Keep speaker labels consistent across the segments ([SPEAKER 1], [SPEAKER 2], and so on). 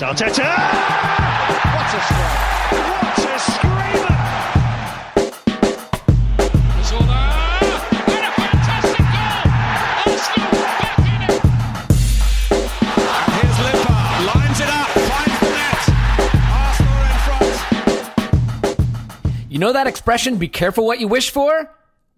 [SPEAKER 1] Arteta! What a strike! What a screamer!
[SPEAKER 2] Zola! And a fantastic goal! Arsenal back in it!
[SPEAKER 1] Here's Limpar, lines it up, finds the net. Arsenal in front.
[SPEAKER 3] You know that expression, be careful what you wish for?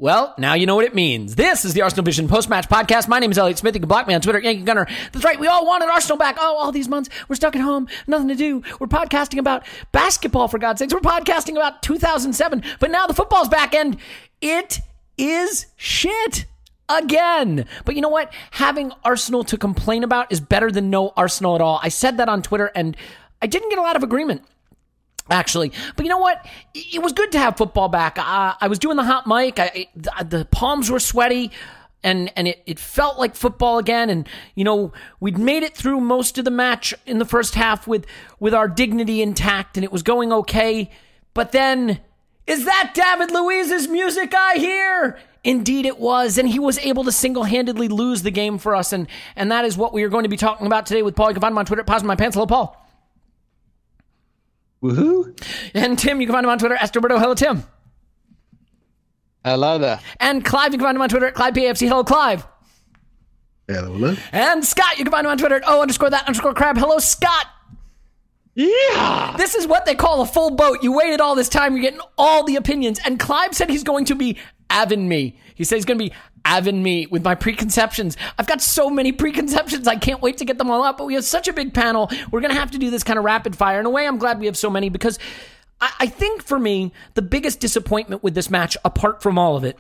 [SPEAKER 3] Well, now you know what it means. This is the Arsenal Vision post-match podcast. My name is Elliot Smith. You can block me on Twitter, Yankee Gunner. That's right. We all wanted Arsenal back. Oh, all these months we're stuck at home, nothing to do. We're podcasting about basketball for God's sakes. We're podcasting about 2007, but now the football's back and it is shit again. But you know what? Having Arsenal to complain about is better than no Arsenal at all. I said that on Twitter and I didn't get a lot of agreement actually. But you know what? It was good to have football back. Uh, I was doing the hot mic. I, the, the palms were sweaty. And, and it, it felt like football again. And, you know, we'd made it through most of the match in the first half with, with our dignity intact and it was going okay. But then, is that David Luiz's music I hear? Indeed it was, and he was able to single-handedly lose the game for us, and and that is what we are going to be talking about today with Paul. You can find him on Twitter at Pause My Pants. Hello, Paul.
[SPEAKER 4] Woohoo!
[SPEAKER 3] And Tim, you can find him on Twitter, at Roberto. Hello, Tim.
[SPEAKER 4] Hello there.
[SPEAKER 3] And Clive, you can find him on Twitter at ClivePAFC. Hello, Clive.
[SPEAKER 4] Hello, hello.
[SPEAKER 3] And Scott, you can find him on Twitter at O underscore that underscore crab. Hello, Scott.
[SPEAKER 4] Yeah.
[SPEAKER 3] This is what they call a full boat. You waited all this time, you're getting all the opinions. And Clive said he's going to be avin me. He said he's going to be avin me with my preconceptions. I've got so many preconceptions. I can't wait to get them all out. But we have such a big panel. We're going to have to do this kind of rapid fire. In a way, I'm glad we have so many because I, I think for me, the biggest disappointment with this match, apart from all of it,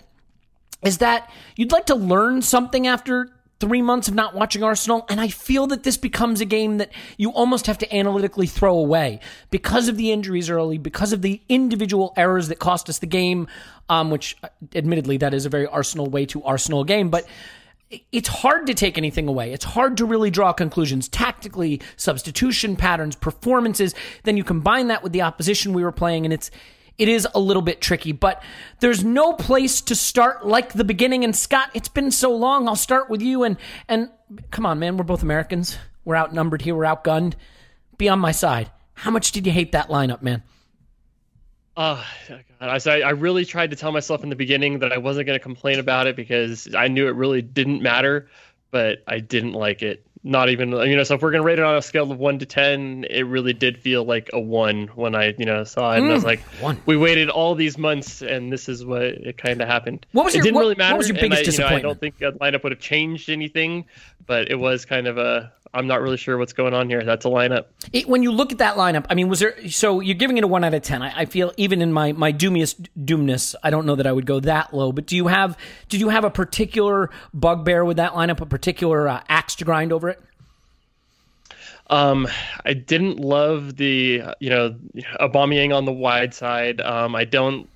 [SPEAKER 3] is that you'd like to learn something after three months of not watching Arsenal, and I feel that this becomes a game that you almost have to analytically throw away because of the injuries early, because of the individual errors that cost us the game, um, which uh, admittedly that is a very Arsenal way to Arsenal game, but it's hard to take anything away. It's hard to really draw conclusions tactically, substitution patterns, performances. Then you combine that with the opposition we were playing, and it's it is a little bit tricky, but there's no place to start like the beginning. And Scott, it's been so long. I'll start with you. And and come on, man, we're both Americans. We're outnumbered here. We're outgunned. Be on my side. How much did you hate that lineup, man?
[SPEAKER 5] Oh, God. I I really tried to tell myself in the beginning that I wasn't going to complain about it because I knew it really didn't matter, but I didn't like it. Not even, you know, so if we're going to rate it on a scale of one to 10, it really did feel like a one when I, you know, saw it. And I was mm, like,
[SPEAKER 3] one.
[SPEAKER 5] we waited all these months and this is what it kind of happened.
[SPEAKER 3] What was
[SPEAKER 5] it
[SPEAKER 3] your-
[SPEAKER 5] didn't
[SPEAKER 3] what-
[SPEAKER 5] really
[SPEAKER 3] what was your biggest
[SPEAKER 5] I, you know, I don't think the lineup would have changed anything, but it was kind of a I'm not really sure what's going on here. That's a lineup.
[SPEAKER 3] It, when you look at that lineup, I mean, was there? So you're giving it a one out of ten. I, I feel even in my my doomiest doomness, I don't know that I would go that low. But do you have? Did you have a particular bugbear with that lineup? A particular uh, axe to grind over it?
[SPEAKER 5] Um, I didn't love the you know Aubameyang on the wide side. Um, I don't.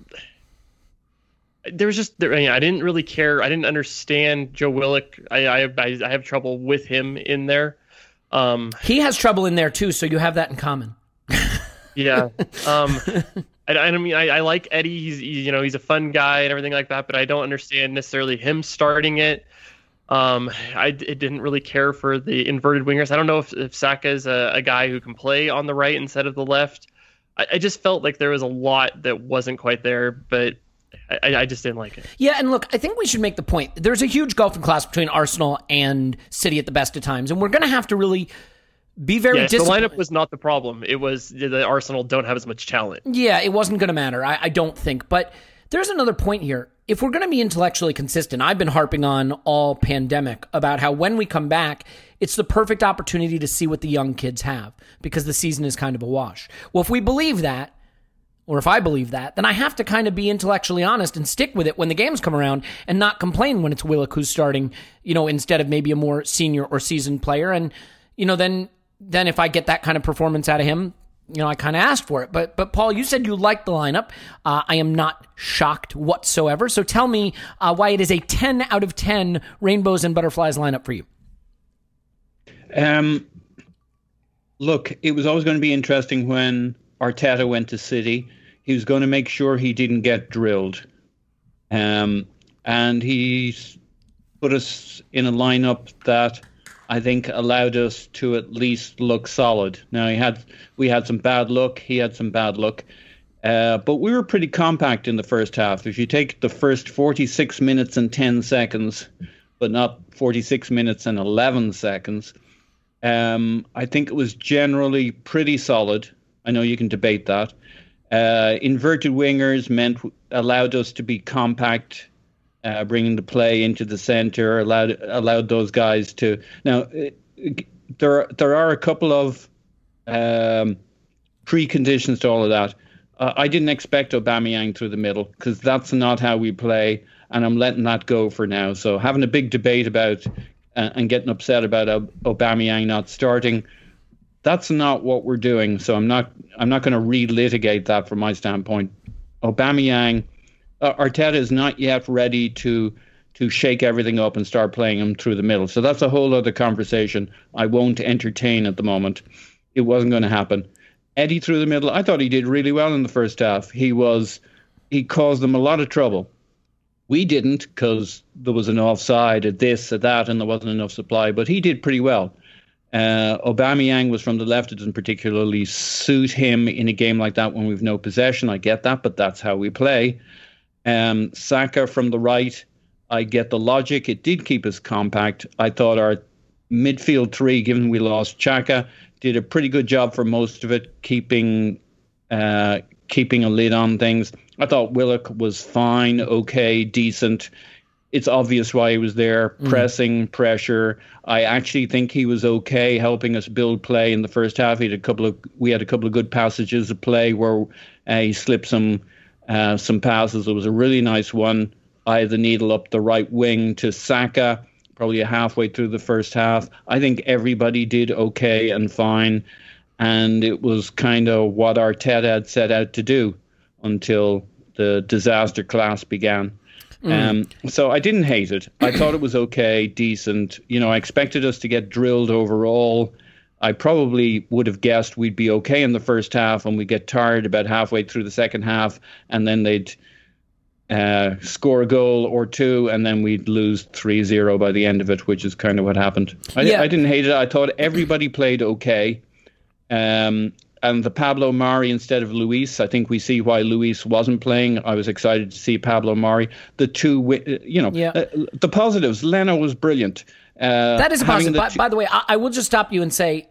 [SPEAKER 5] There was just there, I, mean, I didn't really care. I didn't understand Joe Willock. I I, I, I have trouble with him in there. Um,
[SPEAKER 3] he has trouble in there too, so you have that in common.
[SPEAKER 5] yeah. Um, I, I mean, I, I like Eddie. He's he, you know he's a fun guy and everything like that, but I don't understand necessarily him starting it. Um, I it didn't really care for the inverted wingers. I don't know if, if Saka is a, a guy who can play on the right instead of the left. I, I just felt like there was a lot that wasn't quite there, but I, I, just didn't like it.
[SPEAKER 3] Yeah, and look, I think we should make the point. There's a huge gulf in class between Arsenal and City at the best of times, and we're going to have to really be very
[SPEAKER 5] yeah,
[SPEAKER 3] disciplined.
[SPEAKER 5] The lineup was not the problem. It was the Arsenal don't have as much talent.
[SPEAKER 3] Yeah, it wasn't going to matter. I, I don't think. But there's another point here. If we're going to be intellectually consistent, I've been harping on all pandemic about how when we come back, it's the perfect opportunity to see what the young kids have because the season is kind of a wash. Well, if we believe that, or if I believe that, then I have to kind of be intellectually honest and stick with it when the games come around and not complain when it's Willock who's starting, you know, instead of maybe a more senior or seasoned player. And, you know, then then if I get that kind of performance out of him, you know, I kind of asked for it. But but Paul, you said you liked the lineup. Uh, I am not shocked whatsoever. So tell me uh, why it is a ten out of ten rainbows and butterflies lineup for you.
[SPEAKER 6] Um, look, it was always going to be interesting when Arteta went to City. He was going to make sure he didn't get drilled, um, and he put us in a lineup that I think allowed us to at least look solid. Now he had we had some bad luck, he had some bad luck, uh, but we were pretty compact in the first half. If you take the first 46 minutes and 10 seconds, but not 46 minutes and 11 seconds, um, I think it was generally pretty solid. I know you can debate that. Uh, inverted wingers meant allowed us to be compact uh, bringing the play into the center, allowed allowed those guys to. Now, uh, there there are a couple of um, preconditions to all of that. Uh, I didn't expect Aubameyang through the middle because that's not how we play, and I'm letting that go for now. So having a big debate about uh, and getting upset about Aubameyang not starting, that's not what we're doing. So I'm not I'm not going to relitigate that from my standpoint. Aubameyang uh, Arteta is not yet ready to to shake everything up and start playing him through the middle. So that's a whole other conversation I won't entertain at the moment. It wasn't going to happen. Eddie through the middle, I thought he did really well in the first half. He was he caused them a lot of trouble. We didn't because there was an offside at this, at that, and there wasn't enough supply. But he did pretty well. Uh, Aubameyang was from the left. It doesn't particularly suit him in a game like that when we've no possession. I get that, but that's how we play. Um, Saka from the right, I get the logic. It did keep us compact. I thought our midfield three, given we lost Xhaka, did a pretty good job for most of it, keeping uh, keeping a lid on things. I thought Willock was fine, okay, decent. It's obvious why he was there, mm. pressing pressure. I actually think he was okay, helping us build play in the first half. He had a couple of we had a couple of good passages of play where uh, he slipped some uh, some passes. There was a really nice one. I had the needle up the right wing to Saka, probably halfway through the first half. I think everybody did okay and fine. And it was kind of what Arteta had set out to do until the disaster class began. Mm. Um, so I didn't hate it. I thought it was okay, decent. You know, I expected us to get drilled overall. I probably would have guessed we'd be okay in the first half and we'd get tired about halfway through the second half and then they'd uh, score a goal or two and then we'd lose 3 0 by the end of it, which is kind of what happened. I, yeah. I didn't hate it. I thought everybody played okay. Um, and the Pablo Mari instead of Luiz, I think we see why Luiz wasn't playing. I was excited to see Pablo Mari. The two, you know, yeah. uh, the positives. Leno was brilliant.
[SPEAKER 3] Uh, that is a positive. By, by, the way, I, I, will just stop you and say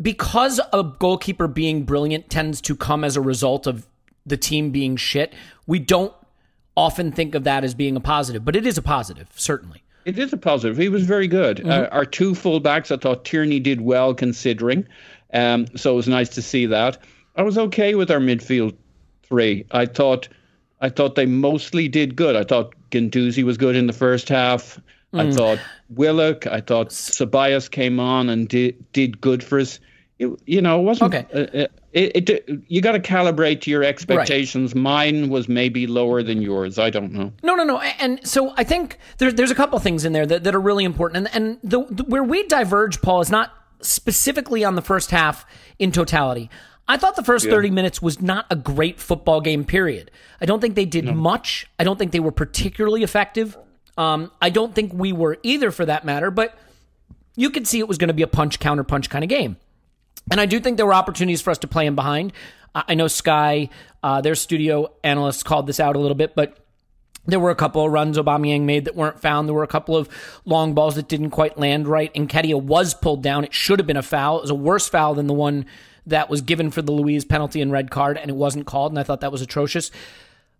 [SPEAKER 3] because a goalkeeper being brilliant tends to come as a result of the team being shit, we don't often think of that as being a positive, but it is a positive, certainly.
[SPEAKER 6] It is a positive. He was very good.
[SPEAKER 3] Mm-hmm.
[SPEAKER 6] Uh, our two fullbacks, I thought Tierney did well considering. Um, so it was nice to see that. I was okay with our midfield three. I thought, I thought they mostly did good. I thought Guendouzi was good in the first half.
[SPEAKER 3] Mm.
[SPEAKER 6] I thought Willock. I thought Ceballos came on and did did good for us. It, you know, it wasn't.
[SPEAKER 3] Okay.
[SPEAKER 6] Uh, uh, it, it you got to calibrate to your expectations. Mine was maybe lower than yours. I don't know.
[SPEAKER 3] No, no, no. And so I think there's there's a couple things in there that, that are really important. And and the, the where we diverge, Paul, is not specifically on the first half in totality. I thought the first 30 minutes was not a great football game, period. I don't think they did much. I don't think they were particularly effective. Um, I don't think we were either, for that matter, but you could see it was going to be a punch, counter punch kind of game. And I do think there were opportunities for us to play in behind. I I know Sky, uh, their studio analysts called this out a little bit, but there were a couple of runs Aubameyang made that weren't found. There were a couple of long balls that didn't quite land right. And Nketiah was pulled down. It should have been a foul. It was a worse foul than the one that was given for the Luiz penalty and red card, and it wasn't called. And I thought that was atrocious.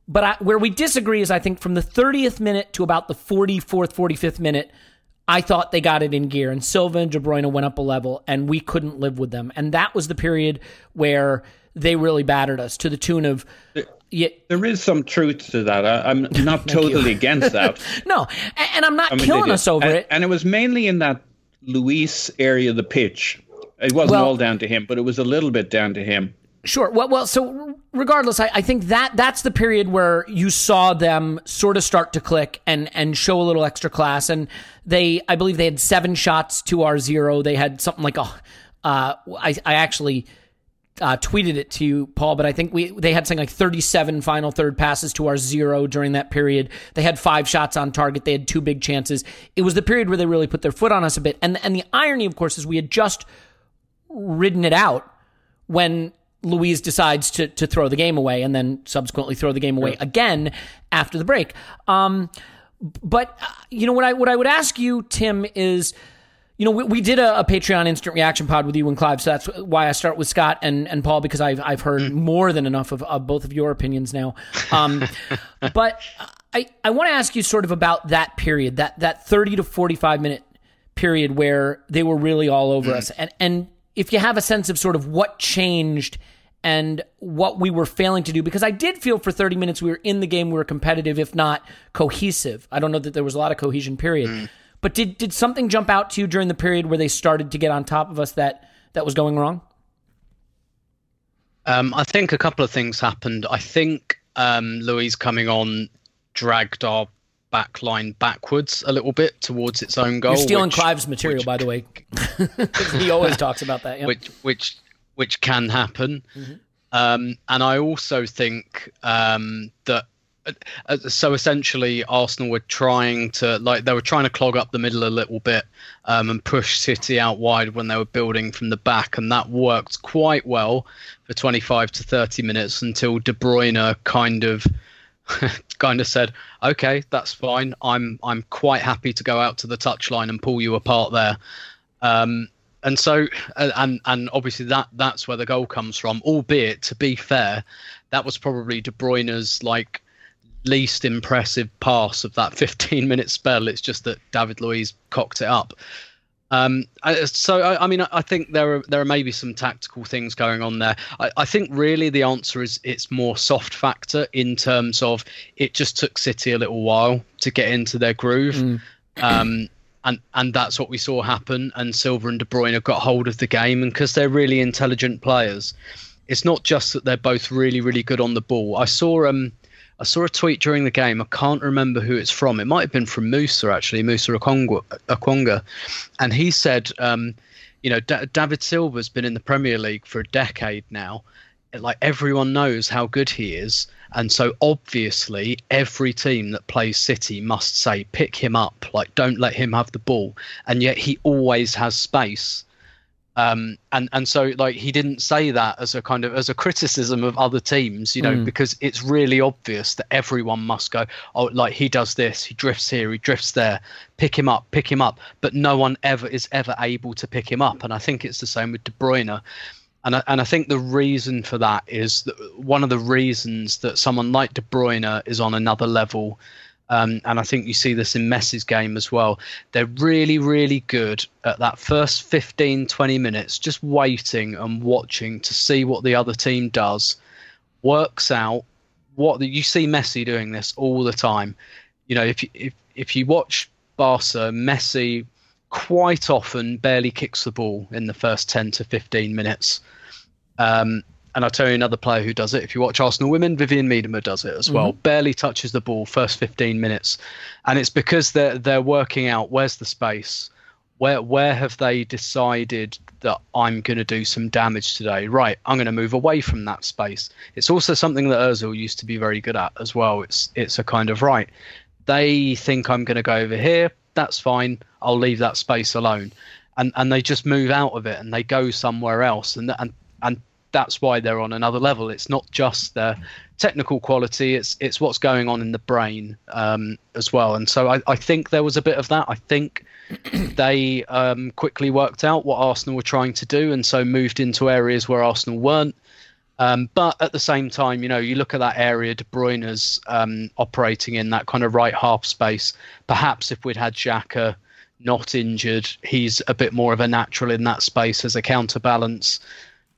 [SPEAKER 3] But I, where we disagree is I think from the 30th minute to about the 44th, 45th minute, I thought they got it in gear, and Silva and De Bruyne went up a level, and we couldn't live with them. And that was the period where they really battered us to the tune of. Yeah,
[SPEAKER 6] There is some truth to that. I, I'm not totally against that.
[SPEAKER 3] no, a- and I'm not
[SPEAKER 6] I mean, they
[SPEAKER 3] killing us over
[SPEAKER 6] and,
[SPEAKER 3] it.
[SPEAKER 6] And it was mainly in that Luiz area of the pitch. It wasn't
[SPEAKER 3] Well-
[SPEAKER 6] all down to him, but it was a little bit down to him.
[SPEAKER 3] Sure. Well, well. So regardless, I, I think that that's the period where you saw them sort of start to click and and show a little extra class. And they, I believe, they had seven shots to our zero. They had something like a. Uh, I I actually uh, tweeted it to you, Paul, but I think we they had something like 37 final third passes to our zero during that period. They had five shots on target. They had two big chances. It was the period where they really put their foot on us a bit. And and the irony, of course, is we had just ridden it out when Luiz decides to to throw the game away and then subsequently throw the game away again after the break. Um, but uh, you know what I what I would ask you, Tim, is you know we, we did a, a Patreon instant reaction pod with you and Clive, so that's why I start with Scott and and Paul because I've I've heard mm. more than enough of, of both of your opinions now. Um, but I I want to ask you sort of about that period that that thirty to forty five minute period where they were really all over mm. us and and if you have a sense of sort of what changed and what we were failing to do because I did feel for 30 minutes we were in the game we were competitive if not cohesive. I don't know that there was a lot of cohesion period. Mm. But did did something jump out to you during the period where they started to get on top of us that that was going wrong?
[SPEAKER 7] Um, I think a couple of things happened. I think um, Luiz coming on dragged our back line backwards a little bit towards its own goal.
[SPEAKER 3] You're stealing
[SPEAKER 7] which-
[SPEAKER 3] Clive's material,
[SPEAKER 7] which-
[SPEAKER 3] by the way. he always talks about that. Yeah.
[SPEAKER 7] which which which can happen.
[SPEAKER 3] Mm-hmm.
[SPEAKER 7] Um, and I also think um, that so essentially Arsenal were trying to like they were trying to clog up the middle a little bit um, and push City out wide when they were building from the back, and that worked quite well for 25 to 30 minutes until De Bruyne kind of kind of said, "Okay, that's fine. I'm I'm quite happy to go out to the touchline and pull you apart there." Um, and so, uh, and and obviously that that's where the goal comes from. Albeit, to be fair, that was probably De Bruyne's like least impressive pass of that 15 minute spell. It's just that David Luiz cocked it up. Um, so I, I mean, I- think there are there are maybe some tactical things going on there. I, I think really the answer is it's more soft factor in terms of it just took City a little while to get into their groove, um, and and that's what we saw happen. And Silva and De Bruyne have got hold of the game, and because they're really intelligent players, it's not just that they're both really really good on the ball. I saw um. I saw a tweet during the game. I can't remember who it's from. It might have been from Musa actually, Musa Okwonga, and he said, um, you know, D- David Silva's been in the Premier League for a decade now. Like everyone knows how good he is, and so obviously every team that plays City must say pick him up. Like don't let him have the ball, and yet he always has space. Um, and and so like he didn't say that as a kind of as a criticism of other teams, you know, because it's really obvious that everyone must go. Oh, like he does this, he drifts here, he drifts there. Pick him up, pick him up. But no one ever is ever able to pick him up. And I think it's the same with De Bruyne. And I, and I think the reason for that is that one of the reasons that someone like De Bruyne is on another level Um, and I think you see this in Messi's game as well. They're really, really good at that first 15, 20 minutes, just waiting and watching to see what the other team does, works out what you see Messi doing this all the time. You know, if you, if, if you watch Barca, Messi quite often barely kicks the ball in the first 10 to 15 minutes. Um, and I'll tell you another player who does it. If you watch Arsenal women, Vivianne Miedema does it as well.
[SPEAKER 3] Mhm.
[SPEAKER 7] Barely touches the ball first 15 minutes, and it's because they're they're working out where's the space, where where have they decided that I'm going to do some damage today? Right, I'm going to move away from that space. It's also something that Özil used to be very good at as well. It's it's a kind of right. They think I'm going to go over here. That's fine. I'll leave that space alone, and and they just move out of it and they go somewhere else, and and and that's why they're on another level. It's not just their technical quality; it's it's what's going on in the brain um, as well. And so I, I think there was a bit of that. I think they um, quickly worked out what Arsenal were trying to do, and so moved into areas where Arsenal weren't. Um, but at the same time, you know, you look at that area De Bruyne's um, operating in that kind of right half space. Perhaps if we'd had Xhaka not injured, he's a bit more of a natural in that space as a counterbalance.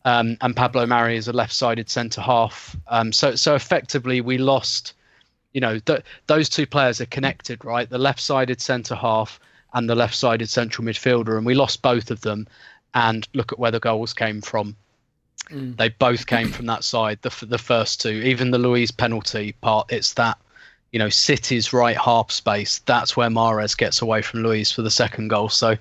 [SPEAKER 7] Um, and Pablo Mari is a left-sided centre half. Um, so, so effectively, we lost. You know, th- those two players are connected, right? The left-sided centre half and the left-sided central midfielder, and we lost both of them. And look at where the goals came from. They both came from that side. The f- the first two, even the Luiz penalty part, it's that you know City's right half space. That's where Mahrez gets away from Luiz for the second goal. So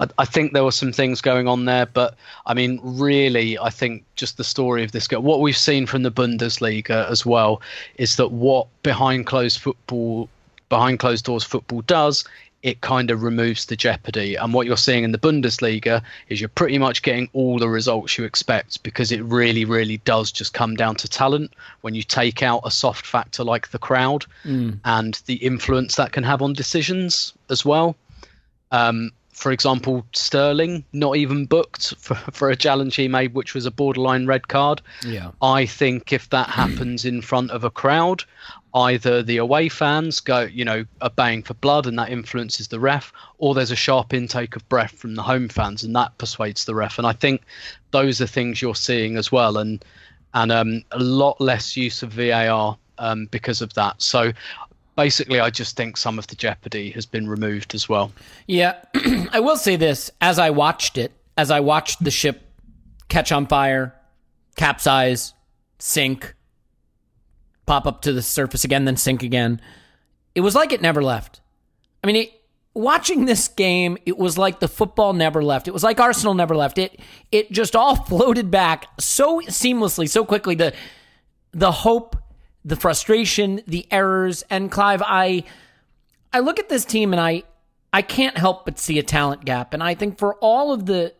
[SPEAKER 7] I, I think there were some things going on there, but I mean, really, I think just the story of this game, what we've seen from the Bundesliga as well, is that what behind closed football, behind closed doors football does. It kind of removes the jeopardy. And what you're seeing in the Bundesliga is you're pretty much getting all the results you expect because it really, really does just come down to talent when you take out a soft factor like the crowd and the influence that can have on decisions as well. Um, for example, Sterling not even booked for, for a challenge he made, which was a borderline red card.
[SPEAKER 3] Yeah.
[SPEAKER 7] I think if that happens in front of a crowd, either the away fans go, you know, are baying for blood and that influences the ref, or there's a sharp intake of breath from the home fans and that persuades the ref. And I think those are things you're seeing as well, and and um, a lot less use of VAR um, because of that. So basically, I just think some of the jeopardy has been removed as well.
[SPEAKER 3] Yeah, I will say this: as I watched it, as I watched the ship catch on fire, capsize, sink, pop up to the surface again, then sink again, it was like it never left. I mean, it, watching this game, it was like the football never left. It was like Arsenal never left. It it just all floated back so seamlessly, so quickly. The the hope, the frustration, the errors, and Clive, I I look at this team and I I can't help but see a talent gap. And I think for all of the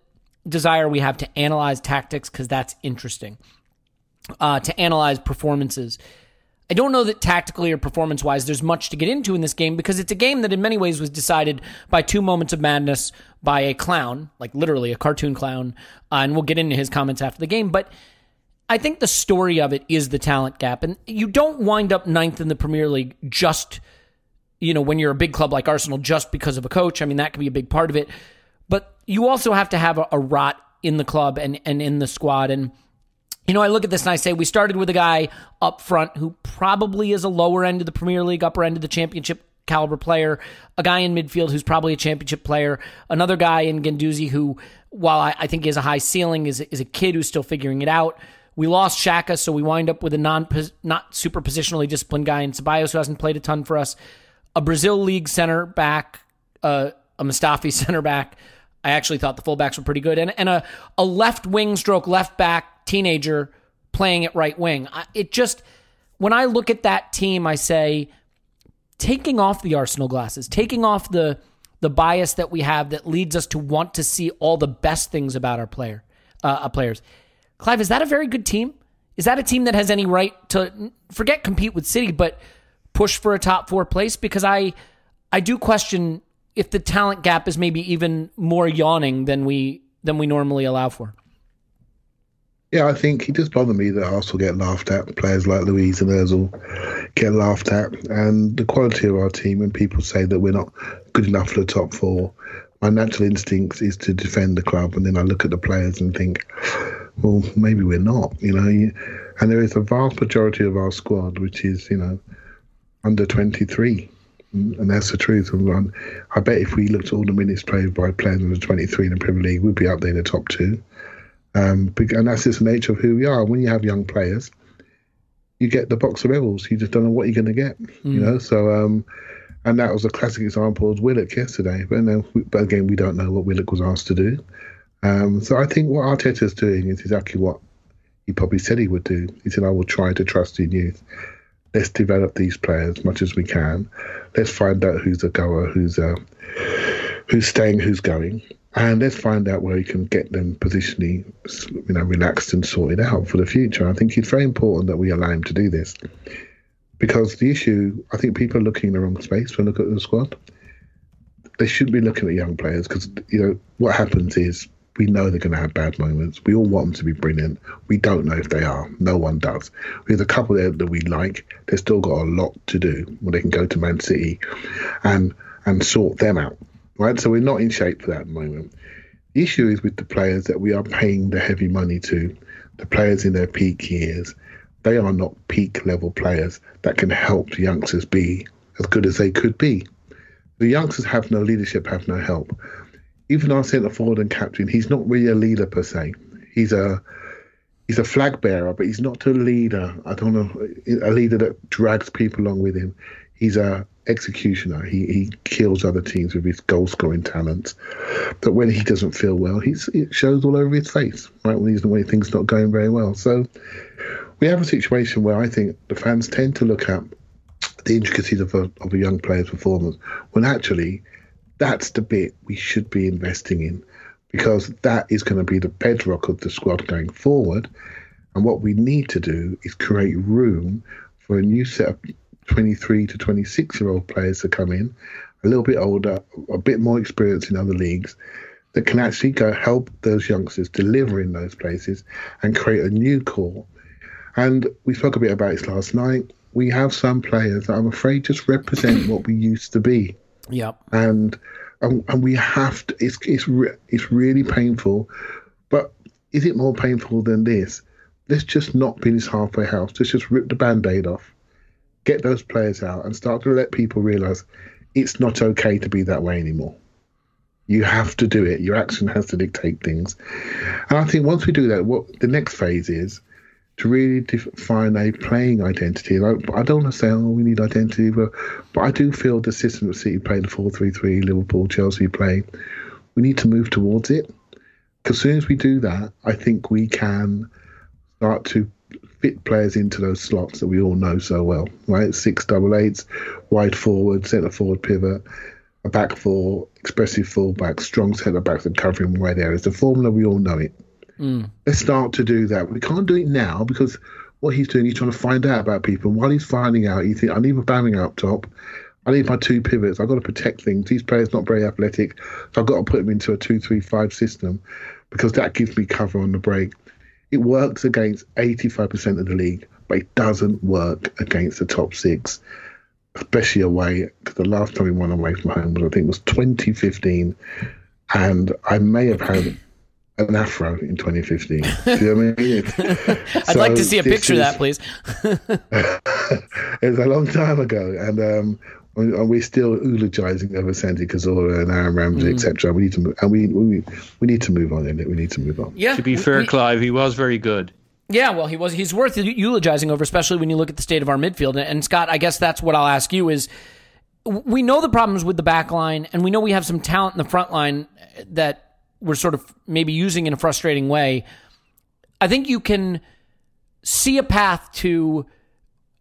[SPEAKER 3] desire we have to analyze tactics, because that's interesting, uh, to analyze performances. I don't know that tactically or performance wise there's much to get into in this game because it's a game that in many ways was decided by two moments of madness by a clown, like literally a cartoon clown. Uh, and we'll get into his comments after the game. But I think the story of it is the talent gap. And you don't wind up ninth in the Premier League just, you know, when you're a big club like Arsenal just because of a coach. I mean, that could be a big part of it. But you also have to have a, a rot in the club and, and in the squad. And, you know, I look at this and I say, we started with a guy up front who probably is a lower end of the Premier League, upper end of the championship caliber player, a guy in midfield who's probably a championship player, another guy in Guendouzi who, while I, I think he has a high ceiling, is, is a kid who's still figuring it out. We lost Xhaka, so we wind up with a non not super positionally disciplined guy in Ceballos who hasn't played a ton for us. A Brazil league center back, uh, a Mustafi center back. I actually thought the fullbacks were pretty good, and and a a left wing stroke left back teenager playing at right wing. It just when I look at that team, I say taking off the Arsenal glasses, taking off the the bias that we have that leads us to want to see all the best things about our player uh, players. Clive, is that a very good team? Is that a team that has any right to forget compete with City, but push for a top four place? Because I I do question if the talent gap is maybe even more yawning than we than we normally allow for.
[SPEAKER 4] Yeah, I think it does bother me that Arsenal get laughed at. Players like Luiz and Ozil get laughed at, and the quality of our team. When people say that we're not good enough for the top four, my natural instinct is to defend the club, and then I look at the players and think, well, maybe we're not. You know, and there is a vast majority of our squad which is, you know, under twenty three. And that's the truth. And I bet if we looked at all the minutes played by players under 23 in the Premier League, we'd be up there in the top two. Um, and that's just the nature of who we are. When you have young players, you get the box of rebels. You just don't know what you're going to get, mm. you know. So, um, and that was a classic example of Willock yesterday. But, then, but again, we don't know what Willock was asked to do. Um, so I think what Arteta is doing is exactly what he probably said he would do. He said, "I will try to trust in youth." let's develop these players as much as we can. Let's find out who's a goer, who's a, who's staying, who's going, and let's find out where we can get them positionally, you know, relaxed and sorted out for the future. I think it's very important that we allow him to do this because the issue, I think people are looking in the wrong space when they look at the squad. They shouldn't be looking at young players because you know what happens is we know they're going to have bad moments. We all want them to be brilliant. We don't know if they are. No one does. There's a couple there that we like. They've still got a lot to do when they can go to Man City and and sort them out. Right? So we're not in shape for that moment. The issue is with the players that we are paying the heavy money to, the players in their peak years. They are not peak level players that can help the youngsters be as good as they could be. The youngsters have no leadership, have no help even our centre forward and captain, he's not really a leader per se. He's a he's a flag bearer, but he's not a leader. I don't know a leader that drags people along with him. He's a executioner. He he kills other teams with his goal scoring talents. But when he doesn't feel well, he's it shows all over his face. Right when he's when things not going very well. So we have a situation where I think the fans tend to look at the intricacies of a of a young player's performance when actually that's the bit we should be investing in because that is going to be the bedrock of the squad going forward. And what we need to do is create room for a new set of 23 to 26 year old players to come in, a little bit older, a bit more experience in other leagues, that can actually go help those youngsters deliver in those places and create a new core. And we spoke a bit about this last night. We have some players that I'm afraid just represent what we used to be.
[SPEAKER 3] Yep.
[SPEAKER 4] And and, and we have to. It's it's re, it's really painful, but is it more painful than this? Let's just not be this halfway house. Let's just rip the band-aid off, get those players out, and start to let people realise it's not okay to be that way anymore. You have to do it. Your action has to dictate things. And I think once we do that, what the next phase is to really define a playing identity. Like, I don't want to say, oh, we need identity, but, but I do feel the system that City play, the 4 3 3, Liverpool, Chelsea play, we need to move towards it. Because as soon as we do that, I think we can start to fit players into those slots that we all know so well, right? Six double eights, wide forward, centre forward pivot, a back four, expressive fullback, strong centre backs and covering wide areas. The formula, we all know it. Mm. Let's start to do that. We can't do it now because what he's doing, he's trying to find out about people. And while he's finding out, he thinks, I need a Bamming up top. I need my two pivots. I've got to protect things. These players not very athletic, so I've got to put them into a two-three-five system because that gives me cover on the break. It works against 85% of the league, but it doesn't work against the top six, especially away. Because the last time we won away from home was, I think, was 2015, and I may have had an afro in 2015. Do you know what I mean?
[SPEAKER 3] I'd so like to see a picture is, of that, please.
[SPEAKER 4] it was a long time ago, and um, we're still eulogizing over Santi Cazorla and Aaron Ramsey, mm. etc. We need to move, and we, we we need to move on. In it, we need to move on.
[SPEAKER 3] Yeah.
[SPEAKER 6] To be fair, we, Clive, he was very good.
[SPEAKER 3] Yeah, well, he was. He's worth eulogizing over, especially when you look at the state of our midfield. And Scott, I guess that's what I'll ask you: is we know the problems with the back line, and we know we have some talent in the front line that we're sort of maybe using in a frustrating way, I think you can see a path to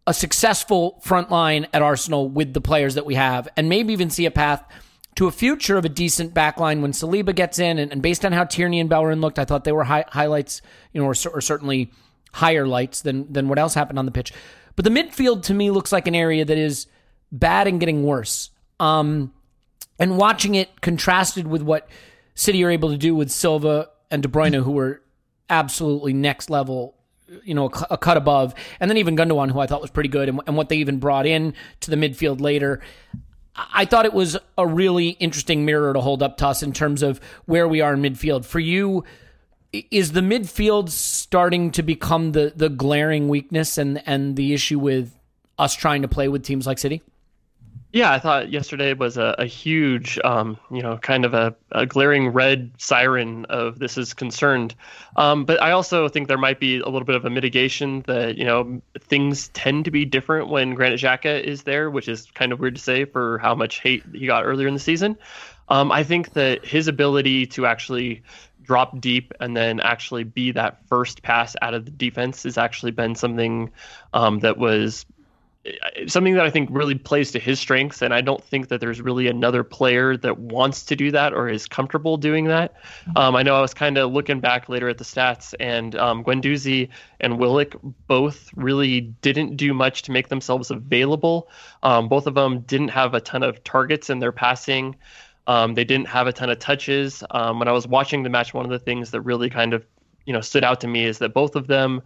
[SPEAKER 3] a successful front line at Arsenal with the players that we have, and maybe even see a path to a future of a decent back line when Saliba gets in. And, and based on how Tierney and Bellerin looked, I thought they were high, highlights, you know, or, or certainly higher lights than than what else happened on the pitch. But the midfield to me looks like an area that is bad and getting worse. Um, and watching it contrasted with what City are able to do with Silva and De Bruyne, who were absolutely next level you know, a, cut above. And then even Gundogan, who I thought was pretty good, and, and, what they even brought in to the midfield later. I thought it was a really interesting mirror to hold up to us in terms of where we are in midfield. For you, is the midfield starting to become the the glaring weakness and and the issue with us trying to play with teams like City?
[SPEAKER 5] Yeah, I thought yesterday was a, a huge, um, you know, kind of a, a, glaring red siren of this is concerned. Um, but I also think there might be a little bit of a mitigation that, you know, things tend to be different when Granit Xhaka is there, which is kind of weird to say for how much hate he got earlier in the season. Um, I think that his ability to actually drop deep and then actually be that first pass out of the defense has actually been something um, that was something that I think really plays to his strengths, and I don't think that there's really another player that wants to do that or is comfortable doing that. Um, I know I was kind of looking back later at the stats, and um, Guendouzi and Willock both really didn't do much to make themselves available. Um, both of them didn't have a ton of targets in their passing. Um, they didn't have a ton of touches. Um, when I was watching the match, one of the things that really kind of you know stood out to me is that both of them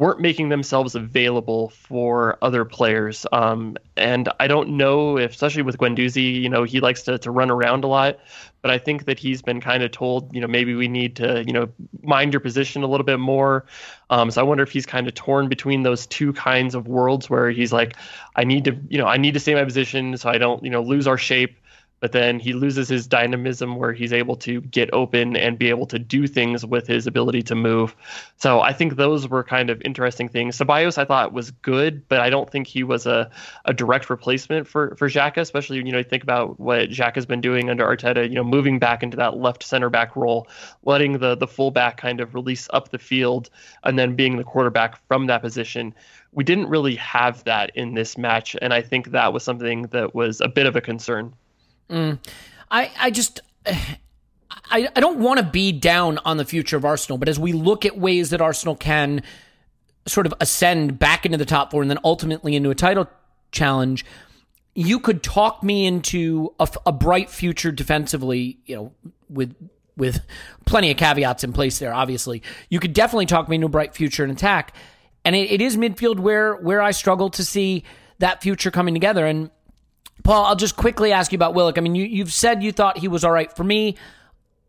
[SPEAKER 5] weren't making themselves available for other players. Um, and I don't know if, especially with Guendouzi, you know, he likes to, to run around a lot, but I think that he's been kind of told, you know, maybe we need to, you know, mind your position a little bit more. Um, so I wonder if he's kind of torn between those two kinds of worlds where he's like, I need to, you know, I need to stay my position so I don't, you know, lose our shape but then he loses his dynamism where he's able to get open and be able to do things with his ability to move. So I think those were kind of interesting things. Ceballos I thought was good, but I don't think he was a, a direct replacement for for Xhaka, especially you know you think about what Xhaka has been doing under Arteta, you know moving back into that left center back role, letting the the fullback kind of release up the field and then being the quarterback from that position we didn't really have that in this match and i think that was something that was a bit of a concern
[SPEAKER 3] Mm. I I just. I, I don't want to be down on the future of Arsenal, but as we look at ways that Arsenal can sort of ascend back into the top four and then ultimately into a title challenge, you could talk me into a, a bright future defensively, you know, with with plenty of caveats in place there. Obviously, you could definitely talk me into a bright future in attack, and it, it is midfield where where I struggle to see that future coming together. And Paul, I'll just quickly ask you about Willock. I mean, you, you've said you thought he was all right. For me,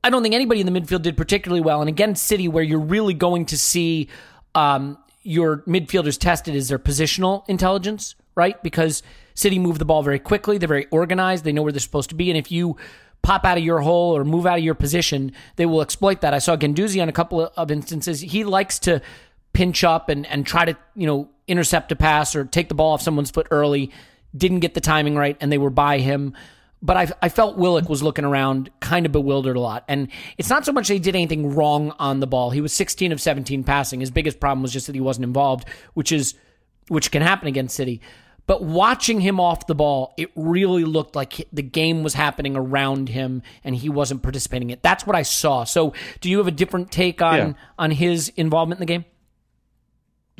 [SPEAKER 3] I don't think anybody in the midfield did particularly well. And again, City, where you're really going to see um, your midfielders tested is their positional intelligence, right? Because City move the ball very quickly. They're very organized. They know where they're supposed to be. And if you pop out of your hole or move out of your position, they will exploit that. I saw Guendouzi on a couple of instances. He likes to pinch up and, and try to, you know, intercept a pass or take the ball off someone's foot early didn't get the timing right, and they were by him. But I, I felt Willock was looking around, kind of bewildered a lot. And it's not so much that he did anything wrong on the ball. He was 16 of 17 passing. His biggest problem was just that he wasn't involved, which is which can happen against City. But watching him off the ball, it really looked like the game was happening around him and he wasn't participating in it. That's what I saw. So, do you have a different take on yeah. on his involvement in the game?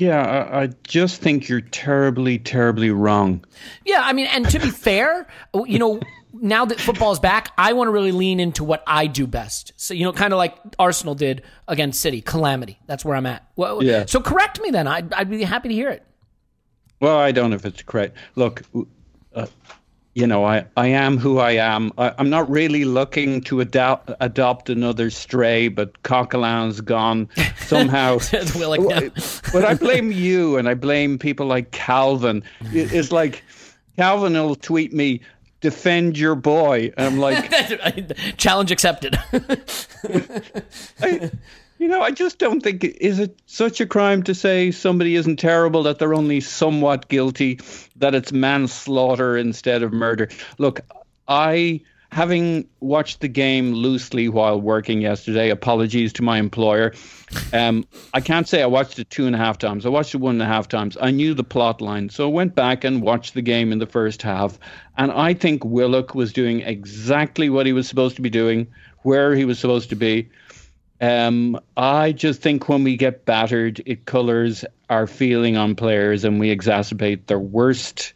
[SPEAKER 6] Yeah, I, I, just think you're terribly, terribly wrong.
[SPEAKER 3] Yeah, I mean, and to be fair, you know, now that football's back, I want to really lean into what I do best. So, you know, kind of like Arsenal did against City, calamity. That's where I'm at. Well, yeah. So correct me then. I'd, I'd be happy to hear it.
[SPEAKER 6] Well, I don't know if it's correct. Look, uh, you know, I, I am who I am. I, am not really looking to adopt adopt another stray, but Coquelin's gone somehow. but I blame you, and I blame people like Calvin. It's like Calvin will tweet me, "Defend your boy," and I'm like,
[SPEAKER 3] "Challenge accepted."
[SPEAKER 6] I, you know, I just don't think is it such a crime to say somebody isn't terrible that they're only somewhat guilty, that it's manslaughter instead of murder. Look, I having watched the game loosely while working yesterday, apologies to my employer. Um, I can't say I watched it two and a half times. I watched it one and a half times. I knew the plot line. So I went back and watched the game in the first half. And I think Willock was doing exactly what he was supposed to be doing, where he was supposed to be. Um, I just think when we get battered, it colors our feeling on players and we exacerbate their worst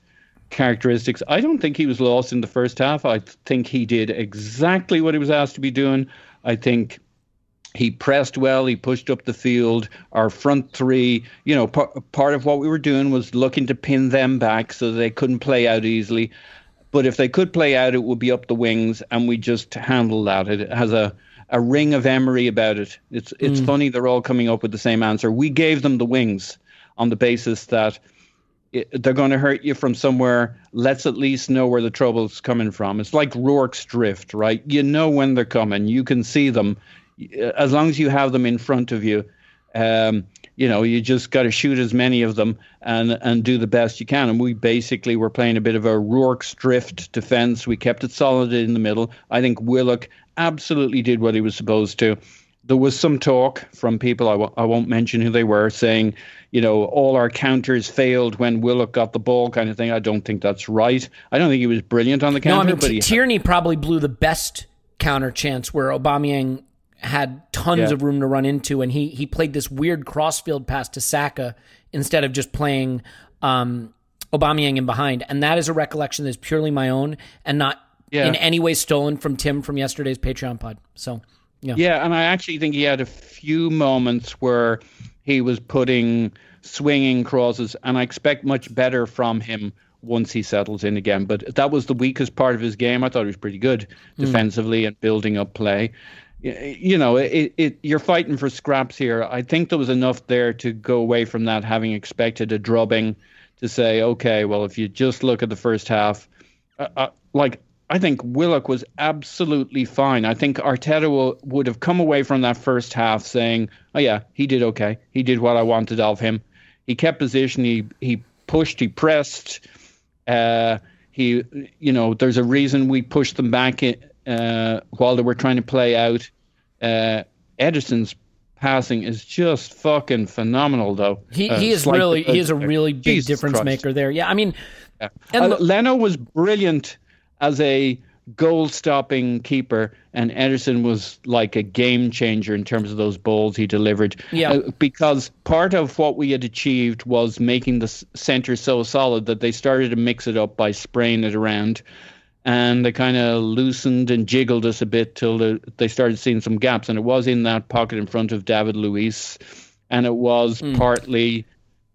[SPEAKER 6] characteristics. I don't think he was lost in the first half. I think he did exactly what he was asked to be doing. I think He pressed well. He pushed up the field. Our front three, you know, par- part of what we were doing was looking to pin them back so they couldn't play out easily. But if they could play out, it would be up the wings, and we just handled that. It has a a ring of Emery about it. It's it's funny they're all coming up with the same answer. We gave them the wings on the basis that it, they're going to hurt you from somewhere. Let's at least know where the trouble's coming from. It's like Rorke's drift, right? You know when they're coming. You can see them as long as you have them in front of you. Um, you know, you just got to shoot as many of them and and do the best you can. And we basically were playing a bit of a Rorke's drift defense. We kept it solid in the middle. I think Willock absolutely did what he was supposed to. There was some talk from people, I w- I won't mention who they were, saying, you know, all our counters failed when Willock got the ball, kind of thing. I don't think that's right. I don't think he was brilliant on the counter.
[SPEAKER 3] No, I mean
[SPEAKER 6] but he
[SPEAKER 3] Tierney probably blew the best counter chance where Aubameyang had tons
[SPEAKER 6] Yeah.
[SPEAKER 3] of room to run into, and he he played this weird crossfield pass to Saka instead of just playing um, Aubameyang in behind, and that is a recollection that is purely my own and not
[SPEAKER 6] Yeah.
[SPEAKER 3] in any way stolen from Tim from yesterday's Patreon pod. So yeah,
[SPEAKER 6] Yeah, and I actually think he had a few moments where he was putting swinging crosses, and I expect much better from him once he settles in again. But that was the weakest part of his game. I thought he was pretty good defensively and building up play. You know, it, it you're fighting for scraps here. I think there was enough there to go away from that, having expected a drubbing, to say, okay, well, if you just look at the first half, uh, uh, like I think Willock was absolutely fine. I think Arteta would have come away from that first half saying, "Oh yeah, he did okay. He did what I wanted of him. He kept position. He he pushed. He pressed. Uh, he you know there's a reason we pushed them back in, uh, while they were trying to play out. Uh, Ederson's passing is just fucking phenomenal, though.
[SPEAKER 3] he
[SPEAKER 6] Uh,
[SPEAKER 3] he is really he is a really big
[SPEAKER 6] Jesus
[SPEAKER 3] difference
[SPEAKER 6] Christ.
[SPEAKER 3] maker there. Yeah, I mean,
[SPEAKER 6] Yeah.
[SPEAKER 3] And
[SPEAKER 6] Uh, Leno was brilliant as a goal stopping keeper, and Ederson was like a game changer in terms of those balls he delivered.
[SPEAKER 3] Yeah.
[SPEAKER 6] Uh, because part of what we had achieved was making the center so solid that they started to mix it up by spraying it around. And they kind of loosened and jiggled us a bit till the, they started seeing some gaps. And it was in that pocket in front of David Luiz. And it was
[SPEAKER 3] Hmm.
[SPEAKER 6] partly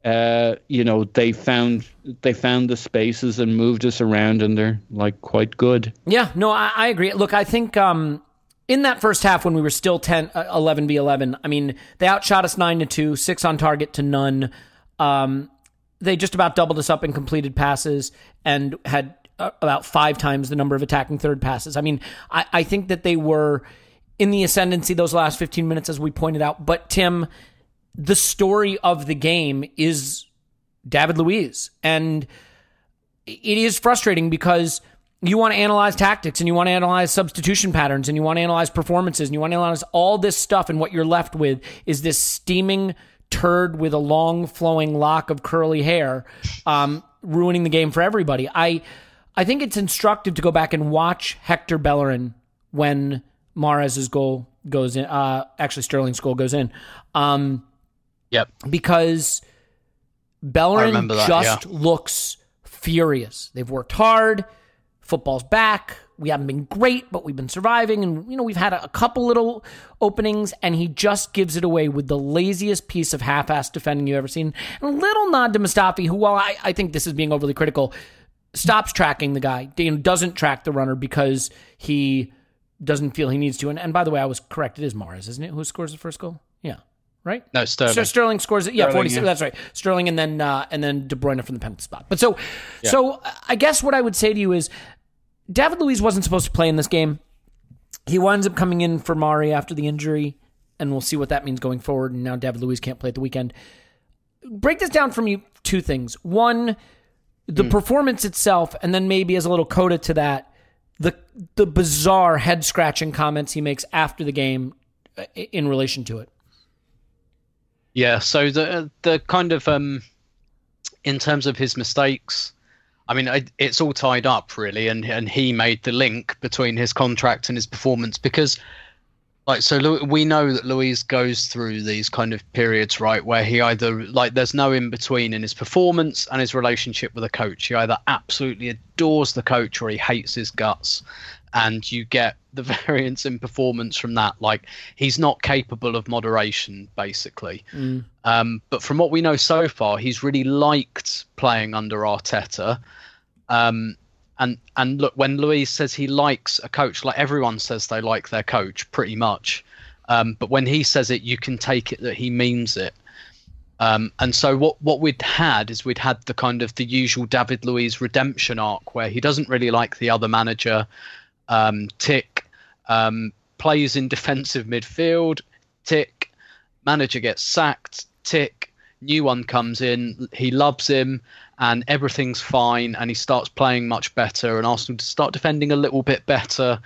[SPEAKER 6] uh, you know, they found they found the spaces and moved us around, and they're like quite good.
[SPEAKER 3] Yeah, no, I, I agree. Look, I think um, in that first half when we were still 10, uh, 11 v 11, I mean, they outshot us 9 to 2, 6 on target to none. Um, they just about doubled us up in completed passes and had uh, about five times the number of attacking third passes. I mean, I, I think that they were in the ascendancy those last 15 minutes, as we pointed out. But, Tim, the story of the game is David Luiz. And it is frustrating because you want to analyze tactics and you want to analyze substitution patterns and you want to analyze performances and you want to analyze all this stuff. And what you're left with is this steaming turd with a long flowing lock of curly hair um, ruining the game for everybody. I i think it's instructive to go back and watch hector bellerin when Mahrez's goal goes in uh, actually sterling's goal goes in. Um,
[SPEAKER 7] Yep.
[SPEAKER 3] because Bellerin
[SPEAKER 7] that,
[SPEAKER 3] just
[SPEAKER 7] yeah.
[SPEAKER 3] looks furious. They've worked hard. Football's back. We haven't been great, but we've been surviving. And, you know, we've had a, a couple little openings, and he just gives it away with the laziest piece of half assed defending you've ever seen. And a little nod to Mustafi, who, while I, I think this is being overly critical, stops tracking the guy, you know, doesn't track the runner because he doesn't feel he needs to. And, and by the way, I was correct. It is Mahrez, isn't it? Who scores the first goal? Yeah. Right?
[SPEAKER 7] No, Sterling.
[SPEAKER 3] So Sterling scores it. Yeah,
[SPEAKER 6] Sterling,
[SPEAKER 3] 46.
[SPEAKER 6] yeah.
[SPEAKER 3] That's right. Sterling and then uh, and then De Bruyne from the penalty spot. But so so I guess what I would say to you is David Luiz wasn't supposed to play in this game. He winds up coming in for Mari after the injury, and we'll see what that means going forward. And now David Luiz can't play at the weekend. Break this down for me. Two things. One, the performance itself, and then maybe as a little coda to that, the the bizarre head scratching comments he makes after the game uh, in relation to it.
[SPEAKER 7] Yeah, so the the kind of um, in terms of his mistakes, I mean, it's all tied up really, and and he made the link between his contract and his performance because, Like so, we know that Luiz goes through these kind of periods, right, where he either like there's no in between in his performance and his relationship with the coach. He either absolutely adores the coach or he hates his guts, and you get the variance in performance from that. Like he's not capable of moderation, basically. Um, but from what we know so far, he's really liked playing under Arteta. Um, and and look, when Luiz says he likes a coach, like everyone says they like their coach, pretty much. Um, but when he says it, you can take it that he means it. Um, and so what what we'd had is we'd had the kind of the usual David Luiz redemption arc where he doesn't really like the other manager. Um, tick um, plays in defensive midfield. Tick manager gets sacked. Tick new one comes in. He loves him and everything's fine and he starts playing much better and Arsenal start defending a little bit better.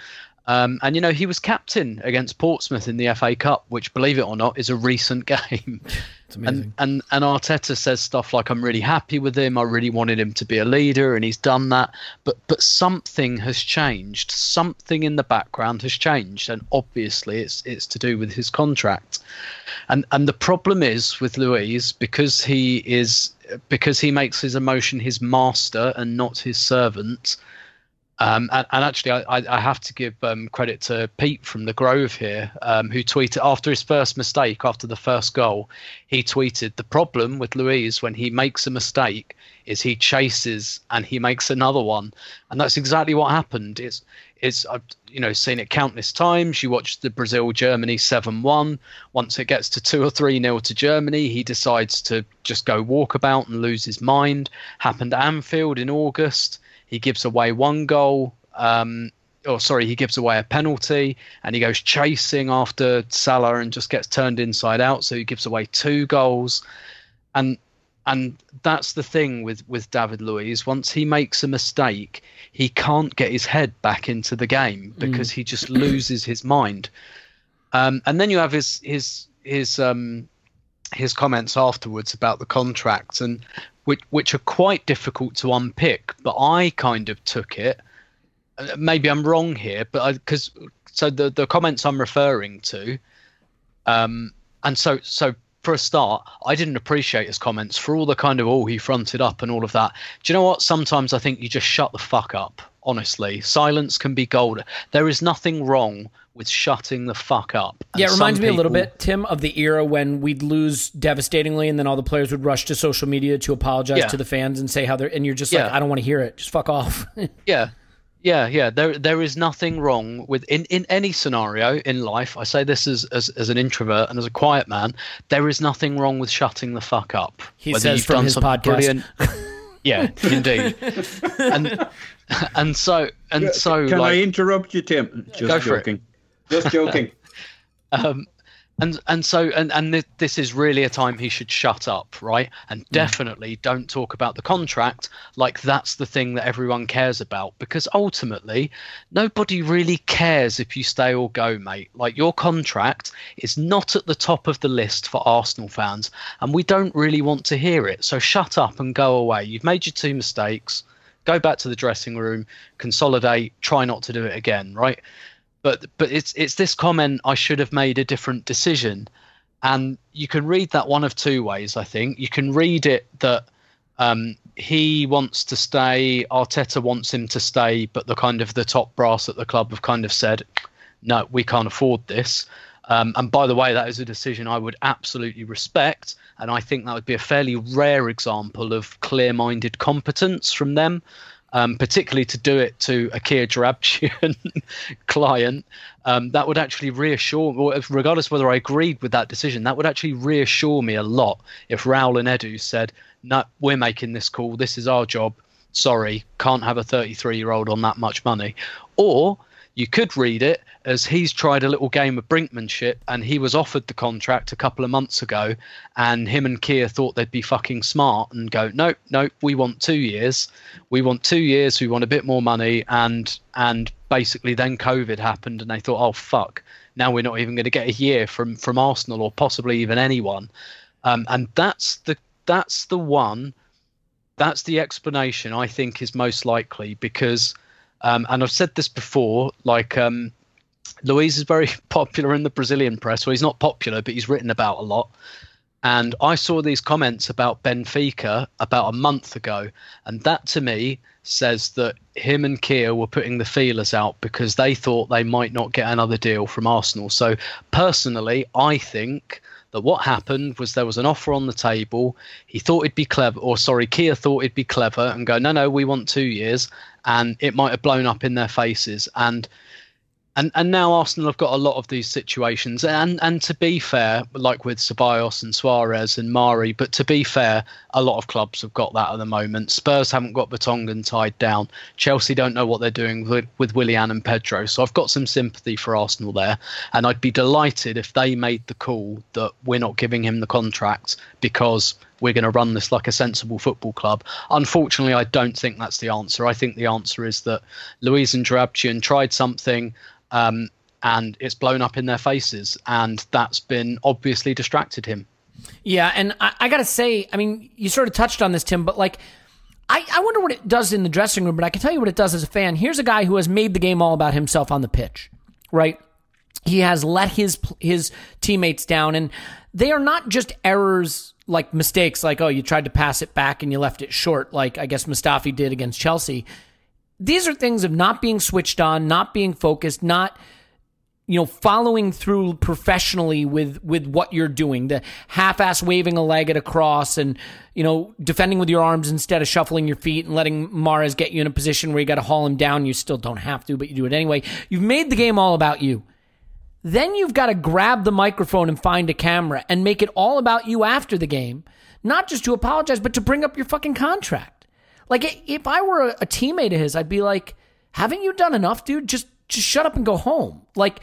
[SPEAKER 7] Um, and you know he was captain against Portsmouth in the FA Cup, which, believe it or not, is a recent game.
[SPEAKER 3] It's amazing.
[SPEAKER 7] And, and and Arteta says stuff like, "I'm really happy with him. I really wanted him to be a leader, and he's done that." But but something has changed. Something in the background has changed, and obviously it's it's to do with his contract. And and the problem is with Luiz because he is because he makes his emotion his master and not his servant. Um, and, and actually, I, I have to give um, credit to Pete from the Grove here, um, who tweeted after his first mistake, after the first goal, he tweeted the problem with Luiz when he makes a mistake is he chases and he makes another one, and that's exactly what happened. It's it's I've you know seen it countless times. You watch the Brazil Germany seven one. Once it gets to two or three nil to Germany, he decides to just go walkabout and lose his mind. Happened at Anfield in August. He gives away one goal. Um, or sorry, he gives away a penalty and he goes chasing after Salah and just gets turned inside out. So he gives away two goals, and and that's the thing with with David Luiz. Once he makes a mistake, he can't get his head back into the game because he just loses his mind. Um, and then you have his his his um, his comments afterwards about the contract and which which are quite difficult to unpick. But I kind of took it. uh, Maybe I'm wrong here, but because so the the comments I'm referring to, um, and so so for a start, I didn't appreciate his comments for all the kind of oh he fronted up and all of that. Do you know what? Sometimes I think you just shut the fuck up. Honestly, silence can be gold. There is nothing wrong with shutting the fuck up. And
[SPEAKER 3] Yeah, it reminds
[SPEAKER 7] some
[SPEAKER 3] me a little bit, Tim, of the era when we'd lose devastatingly, and then all the players would rush to social media to apologize
[SPEAKER 7] Yeah.
[SPEAKER 3] to the fans and say how they're, and you're just
[SPEAKER 7] Yeah.
[SPEAKER 3] like, I don't want to hear it. Just fuck off.
[SPEAKER 7] Yeah. Yeah, yeah. There there is nothing wrong with in, in any scenario in life. I say this as, as as an introvert and as a quiet man, there is nothing wrong with shutting the fuck up.
[SPEAKER 3] He says from his podcast.
[SPEAKER 7] yeah, indeed. and and so and so
[SPEAKER 6] Can
[SPEAKER 7] like
[SPEAKER 6] I interrupt you, Tim? Just
[SPEAKER 7] Go for it.
[SPEAKER 6] Just joking.
[SPEAKER 7] um and and so and and thi- this is really a time he should shut up right? And definitely don't talk about the contract like that's the thing that everyone cares about because ultimately nobody really cares if you stay or go mate. Like your contract is not at the top of the list for arsenal fans and we don't really want to hear it. So shut up and go away. You've made your two mistakes. Go back to the dressing room consolidate try not to do it again right but but it's it's this comment I should have made a different decision, and you can read that one of two ways. I think you can read it that um, he wants to stay, Arteta wants him to stay, but the kind of the top brass at the club have kind of said, no, we can't afford this. Um, and by the way, that is a decision I would absolutely respect, and I think that would be a fairly rare example of clear-minded competence from them um, particularly to do it to a Kia Joorabchian client, um, that would actually reassure, regardless whether I agreed with that decision, that would actually reassure me a lot if Raul and Edu said, no, we're making this call, this is our job, sorry, can't have a 33 year old on that much money. Or you could read it as he's tried a little game of brinkmanship and he was offered the contract a couple of months ago and him and Kia thought they'd be fucking smart and go nope, nope, we want 2 years. We want 2 years we want a bit more money. And and basically then covid happened and they thought oh fuck. Now we're not even going to get a year from from Arsenal or possibly even anyone. Um, and that's the that's the one that's the explanation I think is most likely because, um, and I've said this before, like um, Luiz is very popular in the Brazilian press. Well, he's not popular, but he's written about a lot. And I saw these comments about Benfica about a month ago, and that to me says that him and Kia were putting the feelers out because they thought they might not get another deal from Arsenal. So personally, I think that what happened was there was an offer on the table. He thought it'd be clever, or sorry, Kia thought it'd be clever and go, no, no, we want two years, and it might have blown up in their faces. And and and now Arsenal have got a lot of these situations. And and to be fair, like with Ceballos and Soares and Mari, but to be fair, a lot of clubs have got that at the moment. Spurs haven't got Vertonghen tied down. Chelsea don't know what they're doing with, with Willian and Pedro. So I've got some sympathy for Arsenal there, and I'd be delighted if they made the call that we're not giving him the contract because we're going to run this like a sensible football club. Unfortunately, I don't think that's the answer. I think the answer is that Luiz and Joorabchian tried something um, and it's blown up in their faces, and that's been obviously distracted him.
[SPEAKER 3] Yeah, and I, I got to say, I mean, you sort of touched on this, Tim, but like, I, I wonder what it does in the dressing room, but I can tell you what it does as a fan. Here's a guy who has made the game all about himself on the pitch, right? He has let his his teammates down, and they are not just errors like mistakes, like oh, you tried to pass it back and you left it short, like I guess Mustafi did against Chelsea. These are things of not being switched on, not being focused, not you know following through professionally with with what you're doing. The half-ass waving a leg at a cross and you know defending with your arms instead of shuffling your feet and letting Mahrez get you in a position where you got to haul him down. You still don't have to but you do it anyway. You've made the game all about you then you've got to grab the microphone and find a camera and make it all about you after the game not just to apologize but to bring up your fucking contract like if I were a teammate of his, I'd be like, "Haven't you done enough, dude? Just just shut up and go home." Like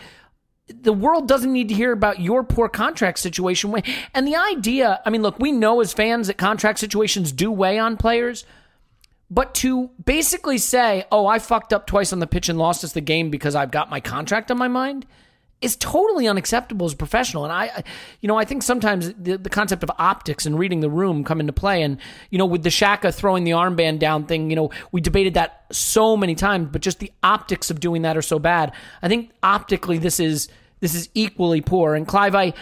[SPEAKER 3] the world doesn't need to hear about your poor contract situation. And the idea, I mean, look, we know as fans that contract situations do weigh on players, but to basically say, "Oh, I fucked up twice on the pitch and lost us the game because I've got my contract on my mind," is totally unacceptable as a professional. And I, you know, I think sometimes the, the concept of optics and reading the room come into play. And, you know, with the Xhaka throwing the armband down thing, you know, we debated that so many times, but just the optics of doing that are so bad. I think optically this is, this is equally poor. And Clive, I,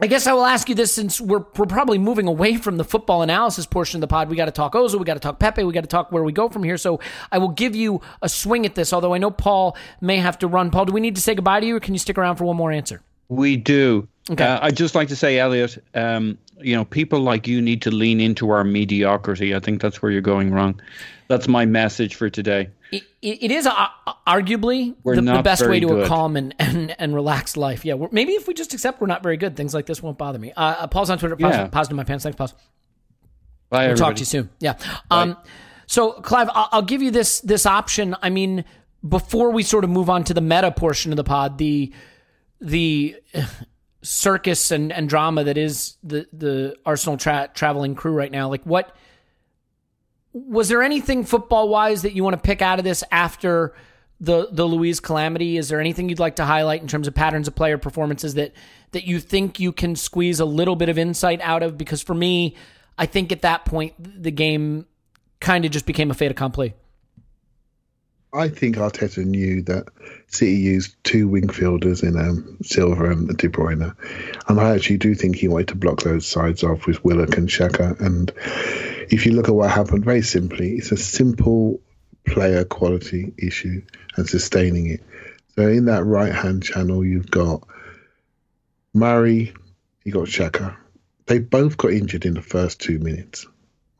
[SPEAKER 3] I guess I will ask you this since we're, we're probably moving away from the football analysis portion of the pod. We got to talk Ozil, we got to talk Pepe, we got to talk where we go from here. So I will give you a swing at this, although I know Paul may have to run. Paul, do we need to say goodbye to you or can you stick around for one more answer?
[SPEAKER 6] We do.
[SPEAKER 3] Okay.
[SPEAKER 6] Uh, I'd just like to say, Elliot, um, you know, people like you need to lean into our mediocrity. I think that's where you're going wrong. That's my message for today.
[SPEAKER 3] it, it is uh, arguably the, the best way to a calm and, and, and relaxed life. Yeah, maybe if we just accept we're not very good, things like this won't bother me. Uh, uh, Paul's on Twitter. Pause,
[SPEAKER 6] Yeah.
[SPEAKER 3] pause to my pants. Thanks, pause.
[SPEAKER 6] Bye,
[SPEAKER 3] We'll
[SPEAKER 6] everybody.
[SPEAKER 3] talk to you soon. Yeah. Um, so, Clive, I'll, I'll give you this this option. I mean, before we sort of move on to the meta portion of the pod, the the circus and, and drama that is the the Arsenal tra- traveling crew right now. Like, what was there anything football wise that you want to pick out of this after the the Luiz calamity? Is there anything you'd like to highlight in terms of patterns of player performances that that you think you can squeeze a little bit of insight out of? Because for me, I think at that point the game kind of just became a fait accompli.
[SPEAKER 4] I think Arteta knew that City used two wing fielders in um, Silva and De Bruyne, and I actually do think he wanted to block those sides off with Willock and Xhaka. And if you look at what happened, very simply, it's a simple player quality issue and sustaining it. So in that right hand channel, you've got Mari, you got Xhaka. They both got injured in the first two minutes.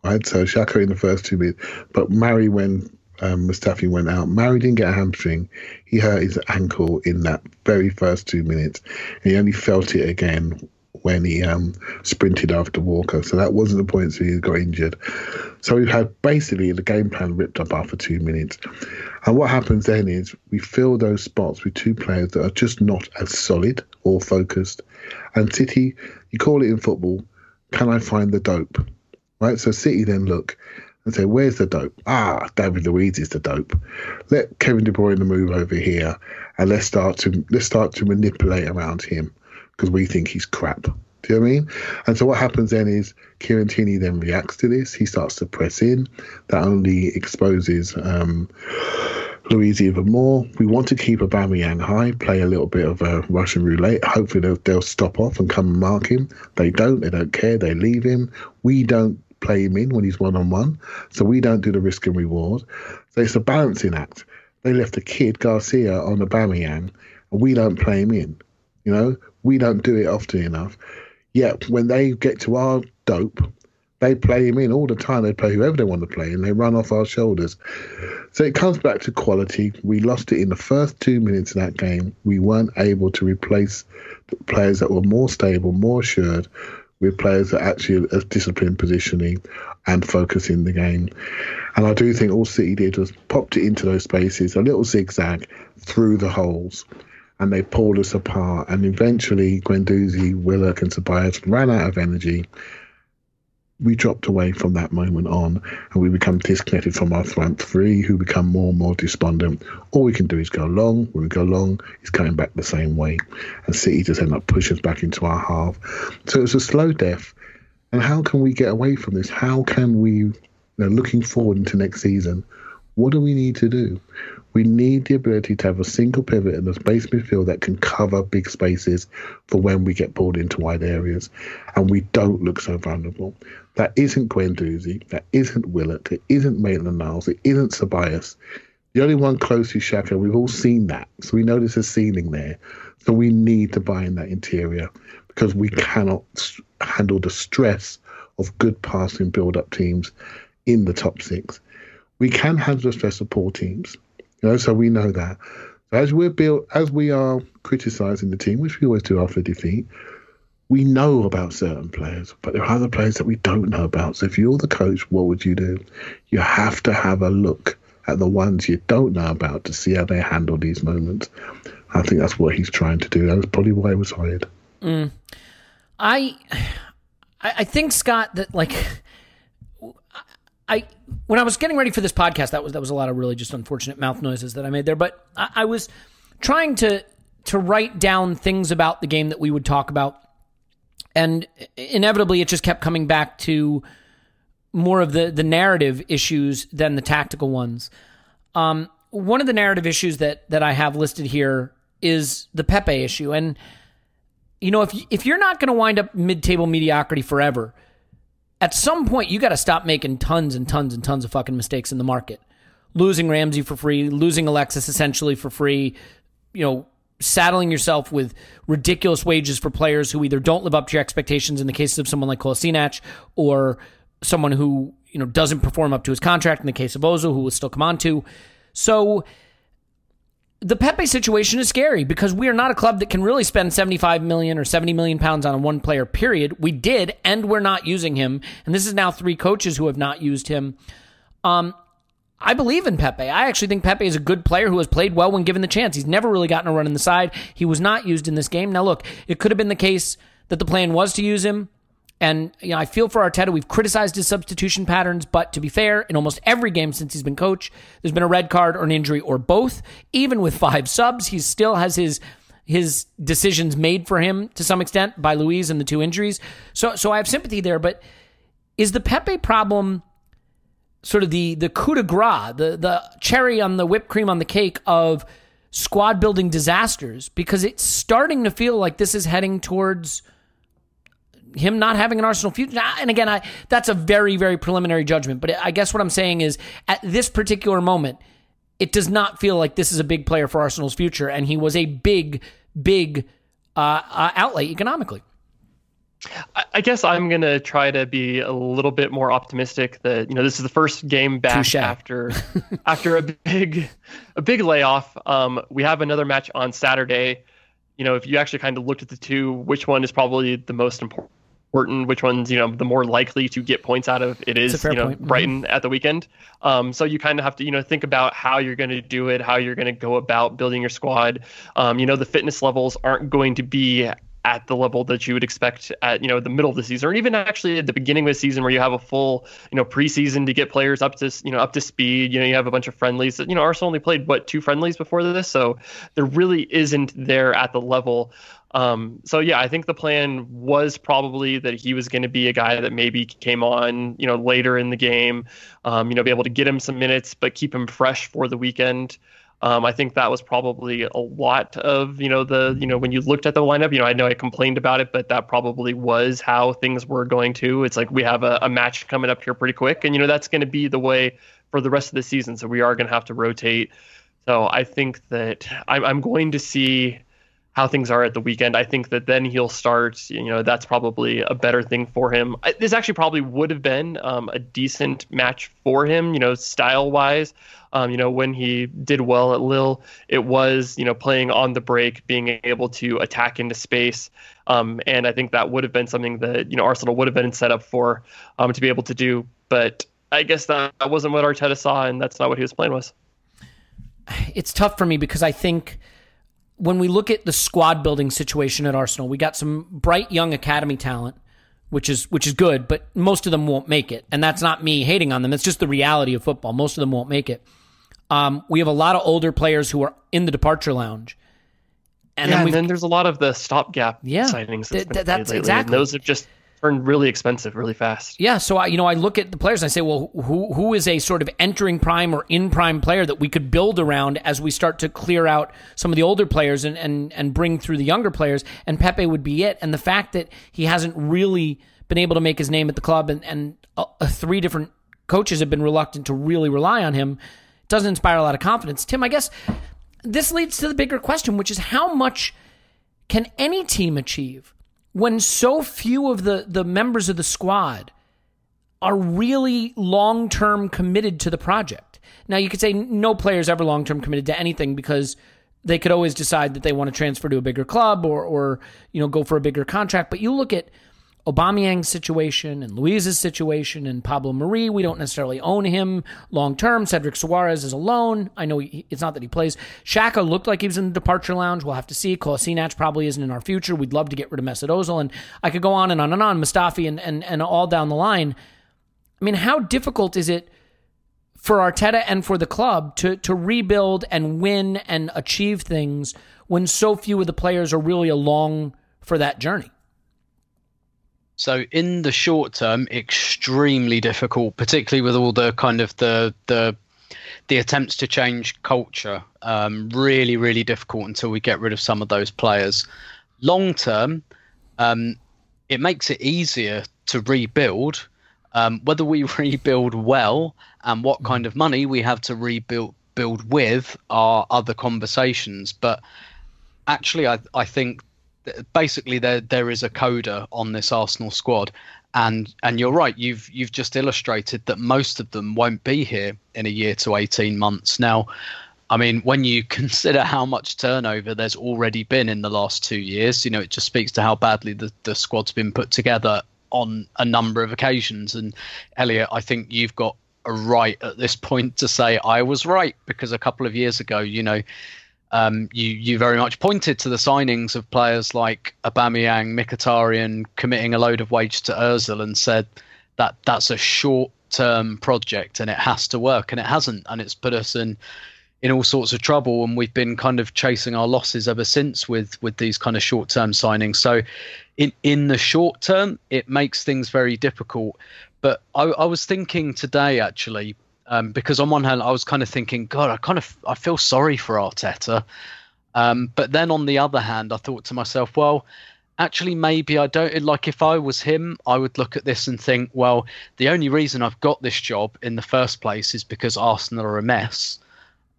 [SPEAKER 4] Right, so Xhaka in the first two minutes, but Mari when um, Mustafi went out. Mari didn't get a hamstring. He hurt his ankle in that very first two minutes. And he only felt it again when he um, sprinted after Walker. So that wasn't the point where he got injured. So we had basically the game plan ripped up after two minutes. And what happens then is we fill those spots with two players that are just not as solid or focused. And City, you call it in football, can I find the dope? Right? So City then look and say, "Where's the dope? Ah, David Luiz is the dope. Let Kevin De Bruyne move over here, and let's start to let's start to manipulate around him because we think he's crap." Do you know what I mean? And so what happens then is Kieran Tierney then reacts to this. He starts to press in. That only exposes um, Luiz even more. We want to keep Aubameyang high, play a little bit of a Russian roulette. Hopefully they'll, they'll stop off and come and mark him. They don't. They don't care. They leave him. We don't play him in when he's one on one, so we don't do the risk and reward. So it's a balancing act. They left a kid Garcia on Aubameyang, and we don't play him in. You know, we don't do it often enough. Yet when they get to our dope, they play him in all the time. They play whoever they want to play, and they run off our shoulders. So it comes back to quality. We lost it in the first two minutes of that game. We weren't able to replace players that were more stable, more assured, with players that actually are disciplined positioning and focusing the game. And I do think all City did was popped it into those spaces, a little zigzag through the holes. And they pulled us apart. And eventually, Guendouzi, Willock, and Tobias ran out of energy we dropped away from that moment on and we become disconnected from our front three who become more and more despondent. All we can do is go long. When we go long, it's coming back the same way. And City just end up pushing us back into our half. So it's a slow death. And how can we get away from this? How can we, you know, looking forward into next season, what do we need to do? We need the ability to have a single pivot in the space midfield that can cover big spaces for when we get pulled into wide areas. And we don't look so vulnerable. That isn't Guendouzi. That isn't Willock, It isn't Maitland Niles. It isn't Tobias. The only one close is Xhaka. We've all seen that. So we know there's a ceiling there. So we need to buy in that interior because we cannot handle the stress of good passing build up teams in the top six. We can handle the stress of poor teams. You know, so we know that. As we're built, as we are criticizing the team, which we always do after defeat, we know about certain players, but there are other players that we don't know about. So if you're the coach, what would you do? You have to have a look at the ones you don't know about to see how they handle these moments. I think that's what he's trying to do. That's probably why he was hired.
[SPEAKER 3] Mm. I, I think Scott that like, I when I was getting ready for this podcast, that was that was a lot of really just unfortunate mouth noises that I made there. But I, I was trying to to write down things about the game that we would talk about and inevitably it just kept coming back to more of the the narrative issues than the tactical ones. Um, one of the narrative issues that that I have listed here is the Pepe issue, and you know if if you're not going to wind up mid table mediocrity forever, at some point you got to stop making tons and tons and tons of fucking mistakes in the market. Losing Ramsey for free, losing Alexis essentially for free, you know, saddling yourself with ridiculous wages for players who either don't live up to your expectations in the case of someone like Kolasinac or someone who you know doesn't perform up to his contract in the case of Ozil who will still come on to. So the Pepe situation is scary because we are not a club that can really spend 75 million or 70 million pounds on a one player period. We did and we're not using him. And this is now three coaches who have not used him. Um, I believe in Pepe. I actually think Pepe is a good player who has played well when given the chance. He's never really gotten a run in the side. He was not used in this game. Now, look, it could have been the case that the plan was to use him. And you know, I feel for Arteta. We've criticized his substitution patterns, but to be fair, in almost every game since he's been coach, there's been a red card or an injury or both. Even with five subs, he still has his his decisions made for him to some extent by Luiz and the two injuries. So, so I have sympathy there. But is the Pepe problem? sort of the the coup de grace, the the cherry on the whipped cream on the cake of squad building disasters because it's starting to feel like this is heading towards him not having an Arsenal future. And again, I that's a very very preliminary judgment, but I guess what I'm saying is at this particular moment, it does not feel like this is a big player for Arsenal's future, and he was a big big uh, uh, outlay economically.
[SPEAKER 5] I guess I'm gonna try to be a little bit more optimistic that you know this is the first game back
[SPEAKER 3] Touché.
[SPEAKER 5] after after a big a big layoff. Um, we have another match on Saturday. You know, if you actually kind of looked at the two, which one is probably the most important? Which one's you know the more likely to get points out of?
[SPEAKER 3] It's a
[SPEAKER 5] is you know
[SPEAKER 3] point.
[SPEAKER 5] Brighton at the weekend. Um, so you kind of have to you know think about how you're going to do it, how you're going to go about building your squad. Um, you know the fitness levels aren't going to be at the level that you would expect at you know the middle of the season, or even actually at the beginning of the season, where you have a full you know preseason to get players up to you know up to speed. You know, you have a bunch of friendlies. You know, Arsenal only played what two friendlies before this, so there really isn't there at the level um, so yeah, I think the plan was probably that he was going to be a guy that maybe came on, you know, later in the game, um, you know, be able to get him some minutes, but keep him fresh for the weekend. Um, I think that was probably a lot of, you know, the, you know, when you looked at the lineup, you know, I know I complained about it, but that probably was how things were going to. It's like we have a, a match coming up here pretty quick, and you know that's going to be the way for the rest of the season. So we are going to have to rotate. So I think that I'm, I'm going to see how things are at the weekend. I think that then he'll start. You know, that's probably a better thing for him. This actually probably would have been um, a decent match for him. You know, style wise. Um, you know, when he did well at Lille, it was you know playing on the break, being able to attack into space. Um, and I think that would have been something that you know Arsenal would have been set up for um, to be able to do. But I guess that, that wasn't what Arteta saw, and that's not what he was playing was.
[SPEAKER 3] It's tough for me because I think when we look at the squad building situation at Arsenal, we got some bright young academy talent, which is which is good, but most of them won't make it, and that's not me hating on them. It's just the reality of football. Most of them won't make it. Um, we have a lot of older players who are in the departure lounge,
[SPEAKER 5] and yeah, then, and then there's a lot of the stopgap yeah, signings. That's, th- that's exactly. And those have just really expensive really fast.
[SPEAKER 3] Yeah, so I, you know, I look at the players and I say, well, who who is a sort of entering prime or in prime player that we could build around as we start to clear out some of the older players and and and bring through the younger players? And Pepe would be it. And the fact that he hasn't really been able to make his name at the club, and and uh, three different coaches have been reluctant to really rely on him, doesn't inspire a lot of confidence. Tim, I guess this leads to the bigger question, which is how much can any team achieve when so few of the, the members of the squad are really long term committed to the project. Now, you could say no player is ever long term committed to anything because they could always decide that they want to transfer to a bigger club or, or you know go for a bigger contract. But you look at Aubameyang's situation and Luiz's situation and Pablo Mari. We don't necessarily own him long term. Cedric Soares is a loan. I know he, it's not that he plays. Xhaka looked like he was in the departure lounge. We'll have to see. Kolasinac probably isn't in our future. We'd love to get rid of Mesut Ozil. And I could go on and on and on. Mustafi and, and, and all down the line. I mean, how difficult is it for Arteta and for the club to, to rebuild and win and achieve things when so few of the players are really along for that journey?
[SPEAKER 7] So in the short term, extremely difficult, particularly with all the kind of the the the attempts to change culture. Um, really, really difficult until we get rid of some of those players. Long term, um, it makes it easier to rebuild. Um, whether we rebuild well and what mm. kind of money we have to rebuild build with are other conversations. But actually, I I think basically there there is a coda on this Arsenal squad, and and you're right. You've you've just illustrated that most of them won't be here in a year to eighteen months. Now, I mean, when you consider how much turnover there's already been in the last two years, you know, it just speaks to how badly the the squad's been put together on a number of occasions. And Elliot, I think you've got a right at this point to say I was right because a couple of years ago, you know um, you you very much pointed to the signings of players like Aubameyang, Mkhitaryan committing a load of wage to Özil and said that that's a short term project and it has to work and it hasn't and it's put us in in all sorts of trouble. And we've been kind of chasing our losses ever since with with these kind of short term signings. So in in the short term it makes things very difficult. But I, I was thinking today actually um, because on one hand I was kind of thinking, God, I kind of I feel sorry for Arteta, um, but then on the other hand, I thought to myself, well, actually maybe I don't like if I was him, I would look at this and think, well, the only reason I've got this job in the first place is because Arsenal are a mess.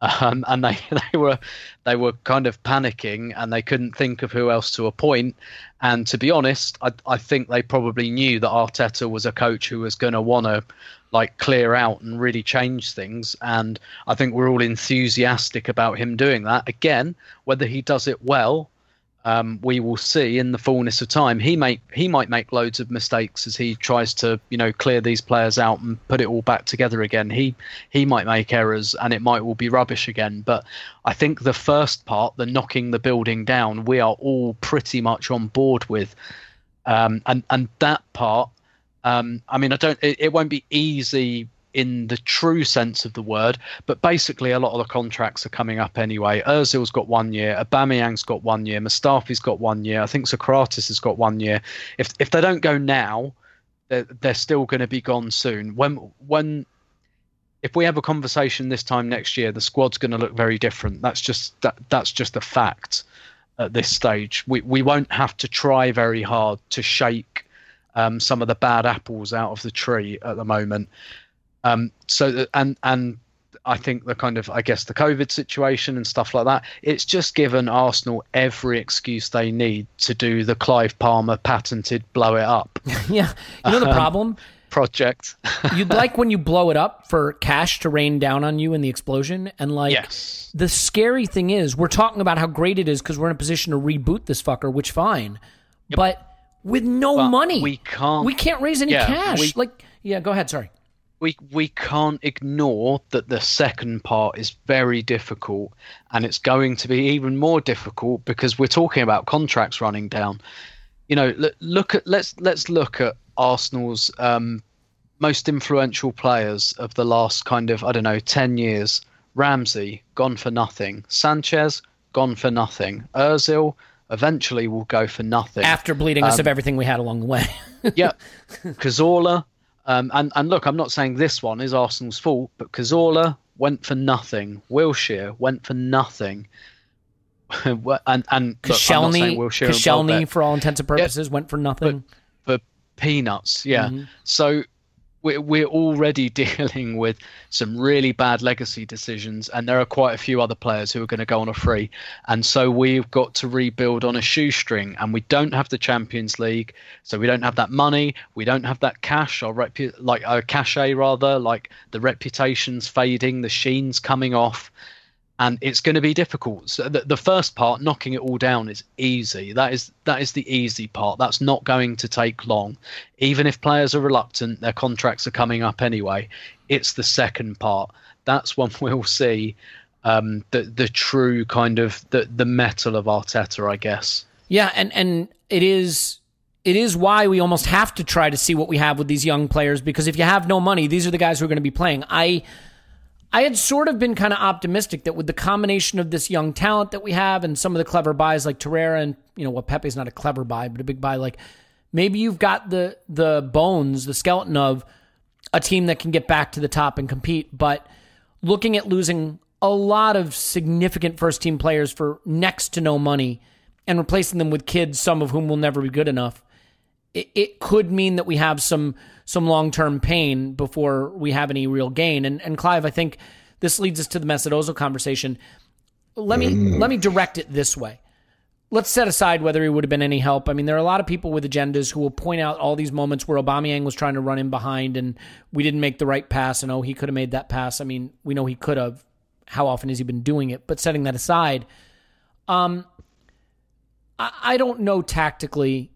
[SPEAKER 7] Um, and they, they were they were kind of panicking and they couldn't think of who else to appoint. And to be honest, I, I think they probably knew that Arteta was a coach who was going to want to like clear out and really change things. And I think we're all enthusiastic about him doing that. Again, whether he does it well, um, we will see in the fullness of time. He may he might make loads of mistakes as he tries to you know clear these players out and put it all back together again. He he might make errors and it might all be rubbish again. But I think the first part, the knocking the building down, we are all pretty much on board with, um, and and that part. Um, I mean, I don't. It, it won't be easy in the true sense of the word. But basically, a lot of the contracts are coming up anyway. Özil's got one year, Aubameyang's got one year, Mustafi's got one year. I think Sokratis has got one year. If if they don't go now, they're, they're still going to be gone soon. When when if we have a conversation this time next year, the squad's going to look very different. That's just that that's just a fact at this stage. We we won't have to try very hard to shake um, some of the bad apples out of the tree at the moment. Um, so that, and and I think the kind of I guess the COVID situation and stuff like that. It's just given Arsenal every excuse they need to do the Clive Palmer patented blow it up.
[SPEAKER 3] yeah, you know the
[SPEAKER 7] Um,
[SPEAKER 3] problem.
[SPEAKER 7] project.
[SPEAKER 3] You'd like when you blow it up for cash to rain down on you in the explosion, and like
[SPEAKER 7] yes.
[SPEAKER 3] the scary thing is we're talking about how great it is because we're in a position to reboot this fucker, which fine, but with no
[SPEAKER 7] But
[SPEAKER 3] money,
[SPEAKER 7] we can't-
[SPEAKER 3] we can't raise any
[SPEAKER 7] Yeah,
[SPEAKER 3] cash.
[SPEAKER 7] we-
[SPEAKER 3] like, yeah, go ahead. Sorry.
[SPEAKER 7] we we can't ignore that the second part is very difficult and it's going to be even more difficult because we're talking about contracts running down you know look, look at let's let's look at arsenal's um, most influential players of the last kind of i don't know 10 years ramsey gone for nothing sanchez gone for nothing ozil eventually will go for nothing
[SPEAKER 3] After bleeding us
[SPEAKER 7] Um,
[SPEAKER 3] of everything we had along the way.
[SPEAKER 7] yeah, Cazorla. Um, and and look, I'm not saying this one is Arsenal's fault, but Cazorla went for nothing. Wilshere went for nothing. and and look,
[SPEAKER 3] Koscielny, Koscielny, for all intents and purposes, went for nothing.
[SPEAKER 7] for peanuts. Yeah.
[SPEAKER 3] Mhm.
[SPEAKER 7] So we're we're already dealing with some really bad legacy decisions, and there are quite a few other players who are going to go on a free, and so we've got to rebuild on a shoestring, and we don't have the Champions League, so we don't have that money, we don't have that cash or repu- like a cachet rather, like the reputation's fading, the sheen's coming off. And it's going to be difficult. So the, the first part, knocking it all down, is easy. That is that is the easy part. That's not going to take long even if players are reluctant, their contracts are coming up anyway. It's the second part. That's when we'll see um, the the true kind of the the metal of Arteta, I guess.
[SPEAKER 3] Yeah, and and it is it is why we almost have to try to see what we have with these young players because if you have no money, these are the guys who are going to be playing. I I had sort of been kind of optimistic that with the combination of this young talent that we have and some of the clever buys like Torreira and you know what Pepe's not a clever buy but a big buy like maybe you've got the the bones, the skeleton of a team that can get back to the top and compete, but looking at losing a lot of significant first team players for next to no money and replacing them with kids, some of whom will never be good enough, it, it could mean that we have some some long term pain before we have any real gain. And and Clive, I think this leads us to the Mesut conversation. Let me let me direct it this way. Let's set aside whether he would have been any help. I mean, there are a lot of people with agendas who will point out all these moments where Aubameyang was trying to run in behind and we didn't make the right pass, and oh, he could have made that pass. I mean, we know he could have. How often has he been doing it? But setting that aside, um, I, I don't know tactically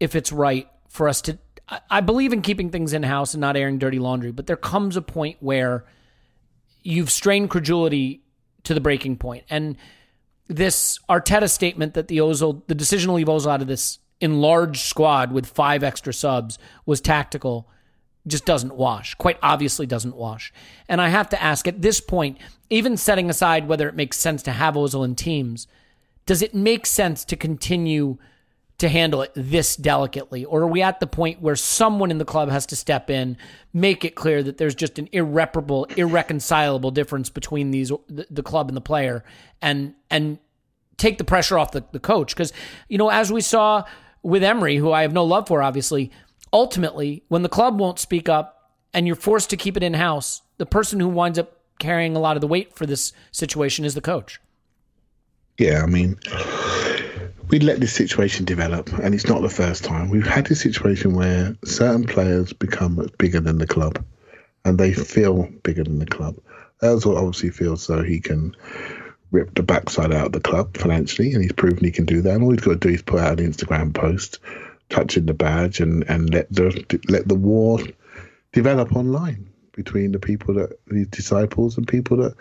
[SPEAKER 3] if it's right for us to. I, I believe in keeping things in house and not airing dirty laundry, but there comes a point where you've strained credulity to the breaking point. and this Arteta statement that the Ozil, the decision to leave Ozil out of this enlarged squad with five extra subs was tactical just doesn't wash. Quite obviously doesn't wash. And I have to ask at this point, even setting aside whether it makes sense to have Ozil in teams, does it make sense to continue to handle it this delicately? Or are we at the point where someone in the club has to step in, make it clear that there's just an irreparable, irreconcilable difference between these the, the club and the player and and take the pressure off the, the coach? Because, you know, as we saw with Emery, who I have no love for, obviously, ultimately, when the club won't speak up and you're forced to keep it in house, the person who winds up carrying a lot of the weight for this situation is the coach.
[SPEAKER 4] Yeah, I mean, we let this situation develop, and it's not the first time. We've had this situation where certain players become bigger than the club, and they feel bigger than the club. Ozil obviously feels so he can rip the backside out of the club financially, and he's proven he can do that. And all he's got to do is put out an Instagram post, touching the badge, and, and let the let the war develop online between the people that his disciples and people that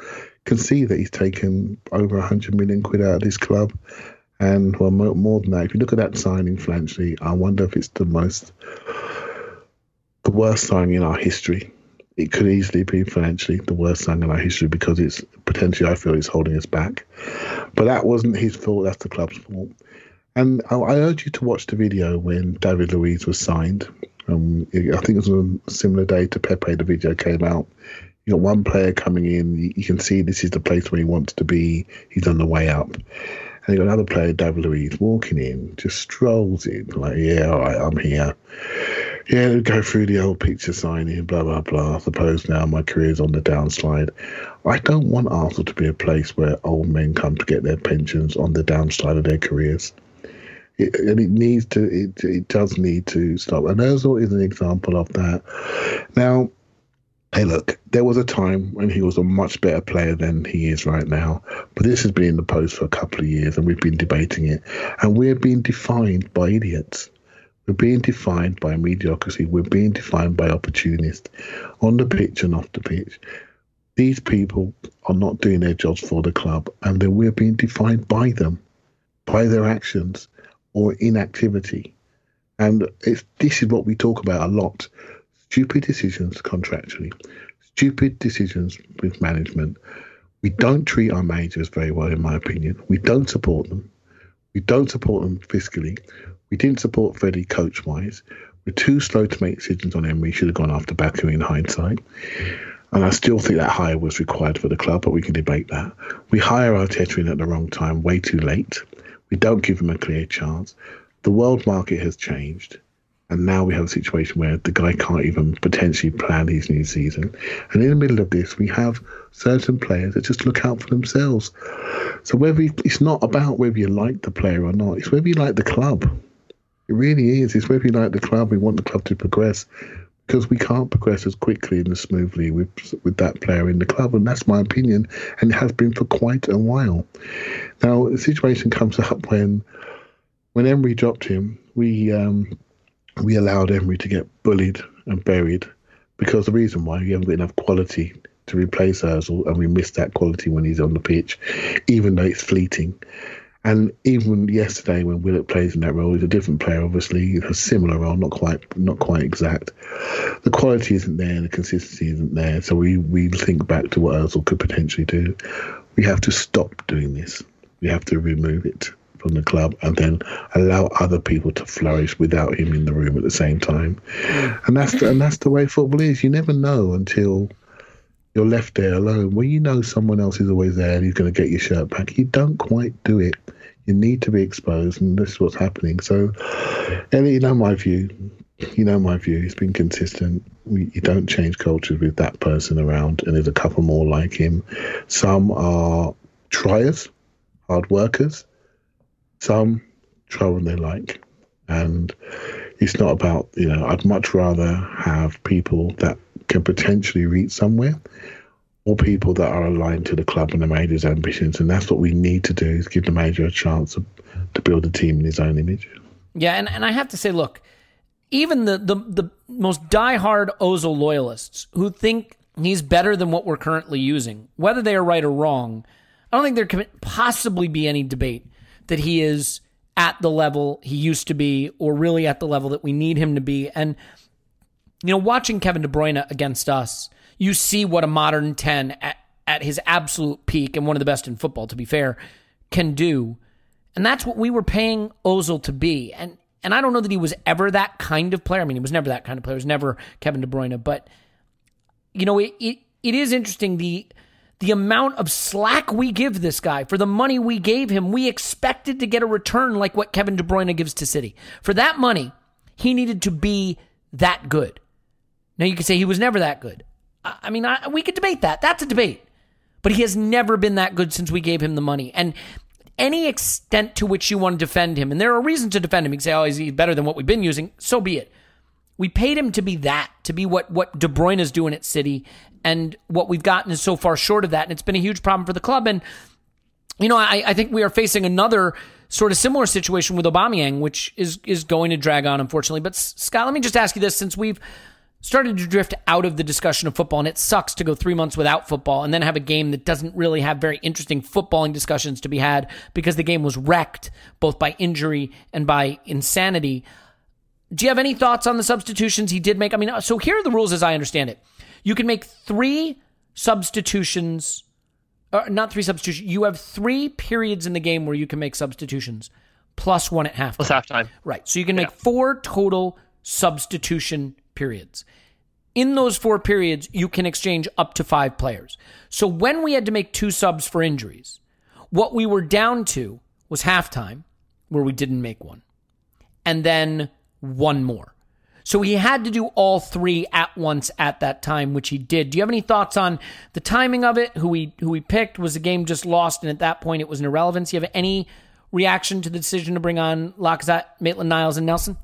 [SPEAKER 4] can see that he's taken over 100 million quid out of this club. And well, more, more than that, if you look at that signing financially, I wonder if it's the most, the worst signing in our history. It could easily be financially the worst signing in our history because it's potentially, I feel, it's holding us back. But that wasn't his fault. That's the club's fault. And I, I urge you to watch the video when David Luiz was signed. Um, I think it was a similar day to Pepe. The video came out. You got one player coming in. You, you can see this is the place where he wants to be. He's on the way up. And you got another player, David Luiz, walking in, just strolls in, like, yeah, all right, I'm here. Yeah, go through the old picture signing, blah, blah, blah. I suppose now my career's on the downslide. I don't want Arsenal to be a place where old men come to get their pensions on the downside of their careers. It, and it needs to, it, it does need to stop. And Ozil is an example of that. Now, hey, look, there was a time when he was a much better player than he is right now. But this has been in the post for a couple of years, and we've been debating it. And we're being defined by idiots. We're being defined by mediocrity. We're being defined by opportunists on the pitch and off the pitch. These people are not doing their jobs for the club, and then we're being defined by them, by their actions or inactivity. And it's, this is what we talk about a lot stupid decisions contractually, stupid decisions with management. We don't treat our managers very well, in my opinion. We don't support them. We don't support them fiscally. We didn't support Freddie coach wise. We're too slow to make decisions on him. We should have gone after Baku in hindsight. And I still think that hire was required for the club, but we can debate that. We hire Arteta in at the wrong time, way too late. We don't give him a clear chance. The world market has changed. And now we have a situation where the guy can't even potentially plan his new season. And in the middle of this, we have certain players that just look out for themselves. So whether you, it's not about whether you like the player or not, it's whether you like the club. It really is. It's whether you like the club. We want the club to progress because we can't progress as quickly and as smoothly with with that player in the club, and that's my opinion, and it has been for quite a while. Now, the situation comes up when when Emery dropped him, we um, we allowed Emery to get bullied and buried because the reason why we haven't got enough quality to replace Ozil, and we miss that quality when he's on the pitch, even though it's fleeting. And even yesterday, when Willock plays in that role, he's a different player. Obviously, a similar role, not quite, not quite exact. The quality isn't there, the consistency isn't there. So we we think back to what Ozil could potentially do. We have to stop doing this. We have to remove it from the club and then allow other people to flourish without him in the room at the same time. And that's the, and that's the way football is. You never know until you're left there alone. When you know someone else is always there and he's going to get your shirt back, you don't quite do it. You need to be exposed, and this is what's happening. So, Elliot, you know my view. You know my view. It's been consistent. You don't change cultures with that person around, and there's a couple more like him. Some are triers, hard workers. Some try when they like, and it's not about you know. I'd much rather have people that can potentially reach somewhere or people that are aligned to the club and the manager's ambitions. And that's what we need to do is give the manager a chance to, to build a team in his own image.
[SPEAKER 3] Yeah, and, and I have to say, look, even the, the, the most diehard Ozil loyalists who think he's better than what we're currently using, whether they are right or wrong, I don't think there can possibly be any debate that he is at the level he used to be or really at the level that we need him to be. And, you know, watching Kevin De Bruyne against us, you see what a modern 10 at, at his absolute peak and one of the best in football, to be fair, can do. And that's what we were paying Ozil to be. And and I don't know that he was ever that kind of player. I mean, he was never that kind of player. He was never Kevin De Bruyne. But you know, it it, it is interesting the the amount of slack we give this guy for the money we gave him. We expected to get a return like what Kevin De Bruyne gives to City. For that money, he needed to be that good. Now you could say he was never that good. I mean, I, we could debate that. That's a debate. But he has never been that good since we gave him the money. And any extent to which you want to defend him, and there are reasons to defend him, you can say, oh, he's better than what we've been using. So be it. We paid him to be that, to be what, what De Bruyne is doing at City. And what we've gotten is so far short of that. And it's been a huge problem for the club. And you know, I, I think we are facing another sort of similar situation with Aubameyang, which is is going to drag on, unfortunately. But Scott, let me just ask you this: since we've started to drift out of the discussion of football, and it sucks to go three months without football and then have a game that doesn't really have very interesting footballing discussions to be had because the game was wrecked both by injury and by insanity. Do you have any thoughts on the substitutions he did make? I mean, uh, so here are the rules as I understand it. You can make three substitutions, or not three substitutions. You have three periods in the game where you can make substitutions, plus one at halftime.
[SPEAKER 5] Plus halftime.
[SPEAKER 3] Right. So you can make four total substitution periods. In those four periods, you can exchange up to five players. So when we had to make two subs for injuries, what we were down to was halftime, where we didn't make one, and then one more. So he had to do all three at once at that time, which he did. Do you have any thoughts on the timing of it? Who he who he picked? Was the game just lost, and at that point it was an irrelevance? Do you have any reaction to the decision to bring on Lacazette, Maitland Niles, and Nelson?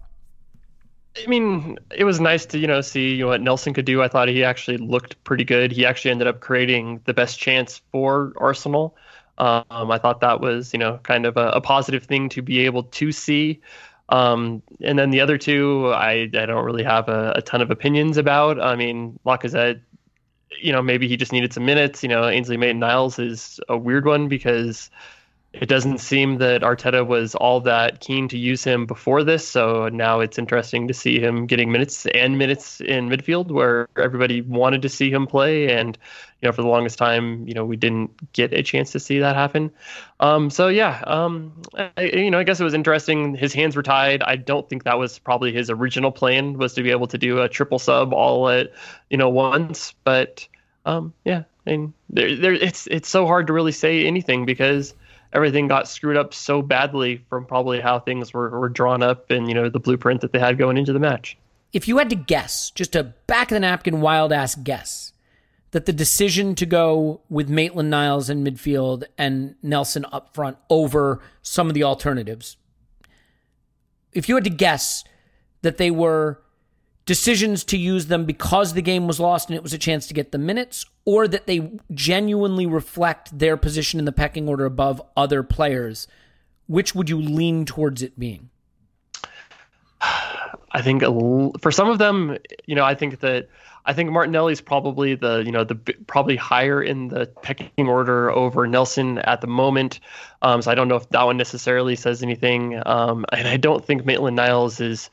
[SPEAKER 5] I mean, it was nice to you know see you what Nelson could do. I thought he actually looked pretty good. He actually ended up creating the best chance for Arsenal. Um, I thought that was you know kind of a, a positive thing to be able to see. Um, and then the other two, I, I don't really have a, a ton of opinions about. I mean, Lacazette, you know, maybe he just needed some minutes. You know, Ainsley Maitland Niles is a weird one because it doesn't seem that Arteta was all that keen to use him before this. So now it's interesting to see him getting minutes and minutes in midfield where everybody wanted to see him play. And, you know, for the longest time, you know, we didn't get a chance to see that happen. Um, so, yeah, um, I, you know, I guess it was interesting. His hands were tied. I don't think that was probably his original plan was to be able to do a triple sub all at, you know, once. But, um, yeah, I mean, there, there, it's, it's so hard to really say anything because everything got screwed up so badly from probably how things were, were drawn up and you know the blueprint that they had going into the match.
[SPEAKER 3] If you had to guess, just a back of the napkin wild ass guess, that the decision to go with Maitland Niles in midfield and Nelson up front over some of the alternatives, if you had to guess that they were decisions to use them because the game was lost and it was a chance to get the minutes, or that they genuinely reflect their position in the pecking order above other players, which would you lean towards it being?
[SPEAKER 5] I think for some of them, you know, I think that I think Martinelli's probably the you know the probably higher in the pecking order over Nelson at the moment. Um, so I don't know if that one necessarily says anything. Um, and I don't think Maitland Niles is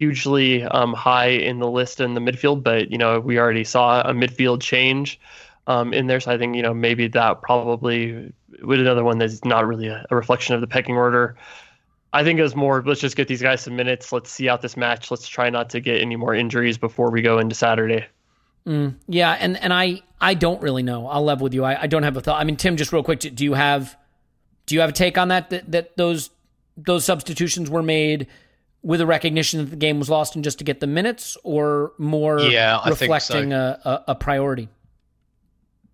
[SPEAKER 5] hugely um, high in the list in the midfield, but you know we already saw a midfield change um, in there, so I think you know maybe that probably with another one that's not really a, a, reflection of the pecking order. I think it was more let's just get these guys some minutes, let's see out this match, let's try not to get any more injuries before we go into Saturday.
[SPEAKER 3] Mm, yeah, and and I I don't really know. I'll level with you. I, I don't have a thought. I mean, Tim, just real quick, do you have do you have a take on that that, that those those substitutions were made? With a recognition that the game was lost and just to get the minutes, or more
[SPEAKER 7] yeah,
[SPEAKER 3] reflecting
[SPEAKER 7] so.
[SPEAKER 3] a, a, a, priority?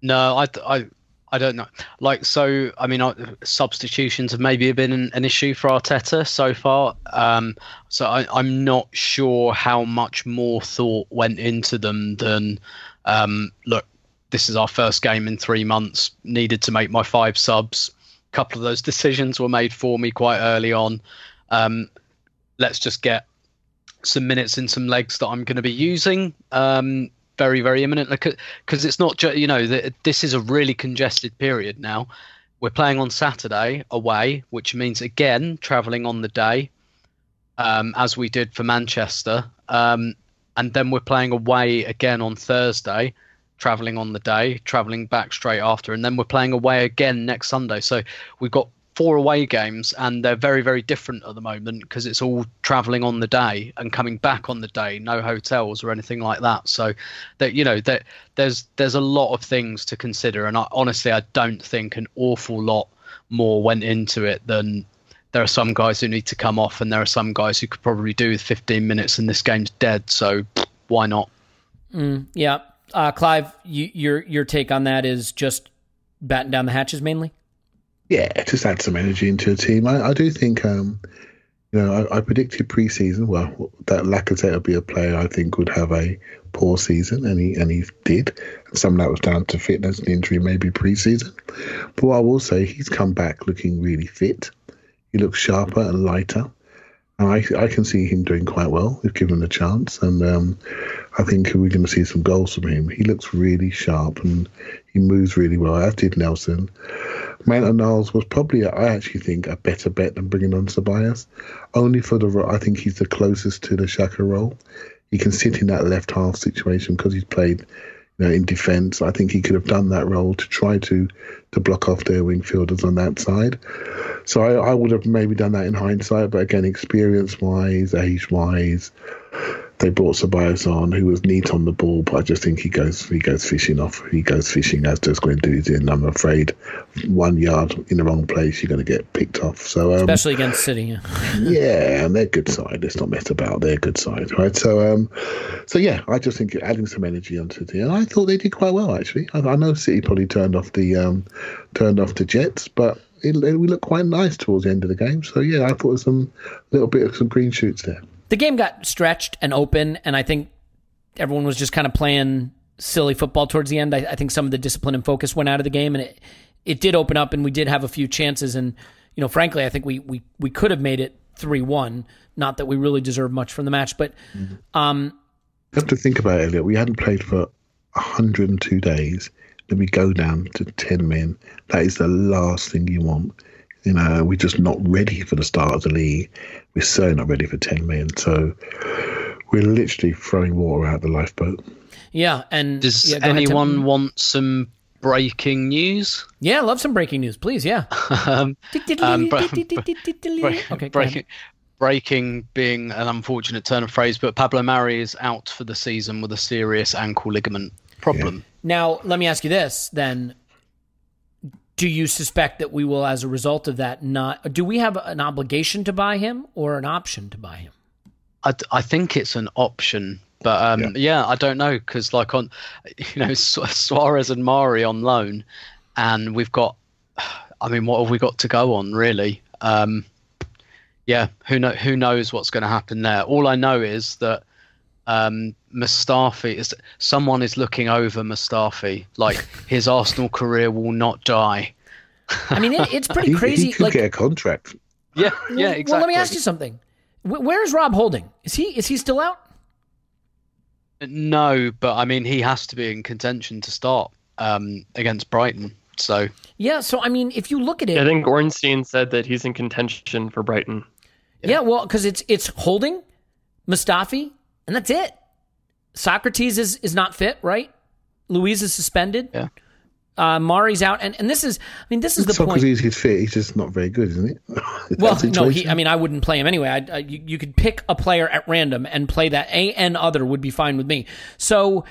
[SPEAKER 7] No, I, I, I don't know. Like, so, I mean, substitutions have maybe been an, an issue for Arteta so far. Um, so I, I'm not sure how much more thought went into them than, um, look, this is our first game in three months, needed to make my five subs. A couple of those decisions were made for me quite early on. Um, let's just get some minutes and some legs that I'm going to be using um, very, very imminent. Because it's not just, you know, the, this is a really congested period now. We're playing on Saturday away, which means, again, travelling on the day, um, as we did for Manchester. Um, and then we're playing away again on Thursday, travelling on the day, travelling back straight after. And then we're playing away again next Sunday. So we've got four away games and they're very very different at the moment because it's all traveling on the day and coming back on the day no hotels or anything like that. So that you know that there's there's a lot of things to consider and I, honestly i don't think an awful lot more went into it than there are some guys who need to come off and there are some guys who could probably do with 15 minutes and this game's dead so why not?
[SPEAKER 3] Mm, yeah. Uh, clive you, your your take on that is just batten down the hatches mainly
[SPEAKER 4] yeah, just add some energy into a team. I, I do think, um, you know, I, I predicted preseason, well, that Lacazette would be a player I think would have a poor season, and he and he did. And some of that was down to fitness and injury, maybe pre-season. But what I will say, he's come back looking really fit. He looks sharper and lighter. And I, I can see him doing quite well if given the chance. And um, I think we're going to see some goals from him. He looks really sharp and he moves really well, as did Nelson. Maitland Niles was probably, I actually think, a better bet than bringing on Tobias. Only for the, I think he's the closest to the Xhaka role. He can sit in that left half situation because he's played you know, in defence. I think he could have done that role to try to to block off their wing fielders on that side. So I, I would have maybe done that in hindsight, but again, experience wise, age wise, they brought Ceballos on, who was neat on the ball, but I just think he goes he goes fishing off. He goes fishing as does Guendouzi, and I'm afraid one yard in the wrong place, you're going to get picked off. So um,
[SPEAKER 3] especially against City. Yeah.
[SPEAKER 4] yeah, and they're good side. Let's not mess about. They're good side, right? So, um, so yeah, I just think adding some energy onto the, and I thought they did quite well actually. I, I know City probably turned off the um, turned off the Jets, but it, it, we looked quite nice towards the end of the game. So yeah, I thought there was some little bit of some green shoots there
[SPEAKER 3] the game got stretched and open, and I think everyone was just kind of playing silly football towards the end. I, I, think some of the discipline and focus went out of the game, and it it did open up, and we did have a few chances. And you know, frankly, I think we we we could have made it three one. Not that we really deserve much from the match, but mm-hmm. um,
[SPEAKER 4] you have to think about it, Elliot. We hadn't played for 102 days. Then we go down to 10 men. That is the last thing you want. You know, we're just not ready for the start of the league. We're so not ready for 10 men. So we're literally throwing water out the lifeboat.
[SPEAKER 3] Yeah. And
[SPEAKER 7] does
[SPEAKER 3] yeah,
[SPEAKER 7] anyone ahead, want some breaking news?
[SPEAKER 3] Yeah, love some breaking news, please. Yeah. um, um,
[SPEAKER 7] okay, breaking, breaking being an unfortunate turn of phrase, but Pablo Mari is out for the season with a serious ankle ligament problem. Yeah.
[SPEAKER 3] Now, let me ask you this then do you suspect that we will, as a result of that, not do we have an obligation to buy him or an option to buy him?
[SPEAKER 7] I, I think it's an option, but um, yeah. yeah. I don't know because like on, you know, Soares and Mari on loan, and we've got, I mean, what have we got to go on really? Um, yeah, who know who knows what's going to happen there? All I know is that um, Mustafi is someone is looking over Mustafi. Like his Arsenal career will not die.
[SPEAKER 3] I mean, it, it's pretty crazy.
[SPEAKER 4] He, he could
[SPEAKER 3] like,
[SPEAKER 4] get a contract.
[SPEAKER 7] Yeah, yeah, exactly.
[SPEAKER 3] Well, let me ask you something. Where is Rob Holding? Is he is he still out?
[SPEAKER 7] No, but I mean, he has to be in contention to start um, against Brighton. So
[SPEAKER 3] yeah, so I mean, if you look at it,
[SPEAKER 5] I think Ornstein said that he's in contention for Brighton.
[SPEAKER 3] Yeah, yeah well, because it's it's Holding, Mustafi, and that's it. Sokratis is, is not fit, right? Luiz is suspended.
[SPEAKER 7] Yeah.
[SPEAKER 3] Uh, Mari's out, and, and this is, I mean, this is the
[SPEAKER 4] Sokratis
[SPEAKER 3] point.
[SPEAKER 4] is fit. He's just not very good, isn't he?
[SPEAKER 3] well, no, he. I mean, I wouldn't play him anyway. I, I, you, you could pick a player at random and play that. A and other would be fine with me. So,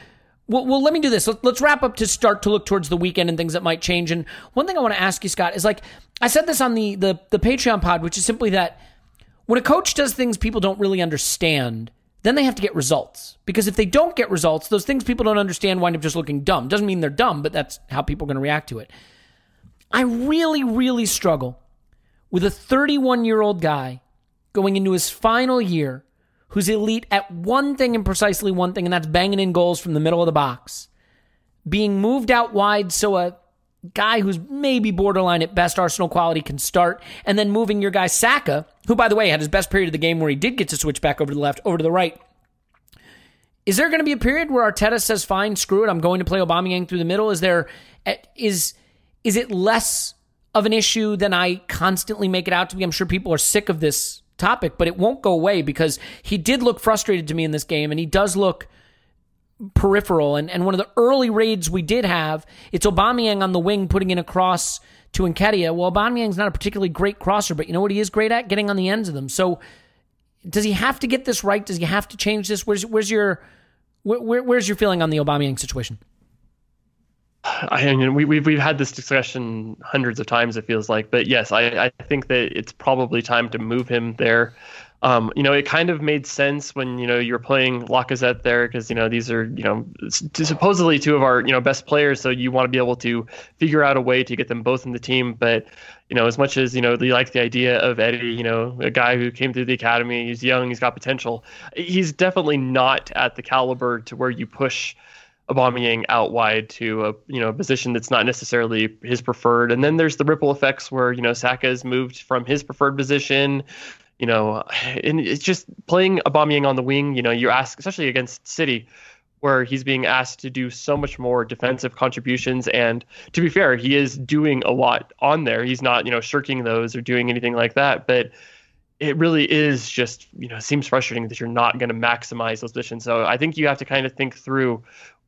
[SPEAKER 3] well, well let me do this. Let, let's wrap up to start to look towards the weekend and things that might change. And one thing I want to ask you, Scott, is like I said this on the the the Patreon pod, which is simply that when a coach does things people don't really understand then they have to get results. Because if they don't get results, those things people don't understand wind up just looking dumb. Doesn't mean they're dumb, but that's how people are going to react to it. I really, really struggle with a 31 year old guy going into his final year who's elite at one thing and precisely one thing, and that's banging in goals from the middle of the box. Being moved out wide so a guy who's maybe borderline at best Arsenal quality can start, and then moving your guy Saka, who by the way had his best period of the game where he did get to switch back over to the left, over to the right. Is there going to be a period where Arteta says, "Fine, screw it, I'm going to play Aubameyang through the middle"? Is there eh, is is it less of an issue than I constantly make it out to be? I'm sure people are sick of this topic, but it won't go away because he did look frustrated to me in this game, and he does look peripheral. And, and one of the early raids we did have, it's Aubameyang on the wing putting in a cross to Nketiah. Well, Aubameyang's not a particularly great crosser, but you know what he is great at? Getting on the ends of them. So does he have to get this right? Does he have to change this? Where's, where's your where, where's your feeling on the Aubameyang situation?
[SPEAKER 5] I mean, we, we've, we've had this discussion hundreds of times, it feels like. But yes, I, I think that it's probably time to move him there. Um, you know, it kind of made sense when you know you're playing Lacazette there because you know these are you know supposedly two of our you know best players, so you want to be able to figure out a way to get them both in the team. But you know, as much as you know they like the idea of Eddie, you know, a guy who came through the academy, he's young, he's got potential. He's definitely not at the caliber to where you push Aubameyang out wide to a you know a position that's not necessarily his preferred. And then there's the ripple effects where you know Saka has moved from his preferred position. You know, and it's just playing Aubameyang on the wing. You know, you ask, especially against City, where he's being asked to do so much more defensive contributions. And to be fair, he is doing a lot on there. He's not you know shirking those or doing anything like that, but it really is just you know seems frustrating that you're not going to maximize those positions. So I think you have to kind of think through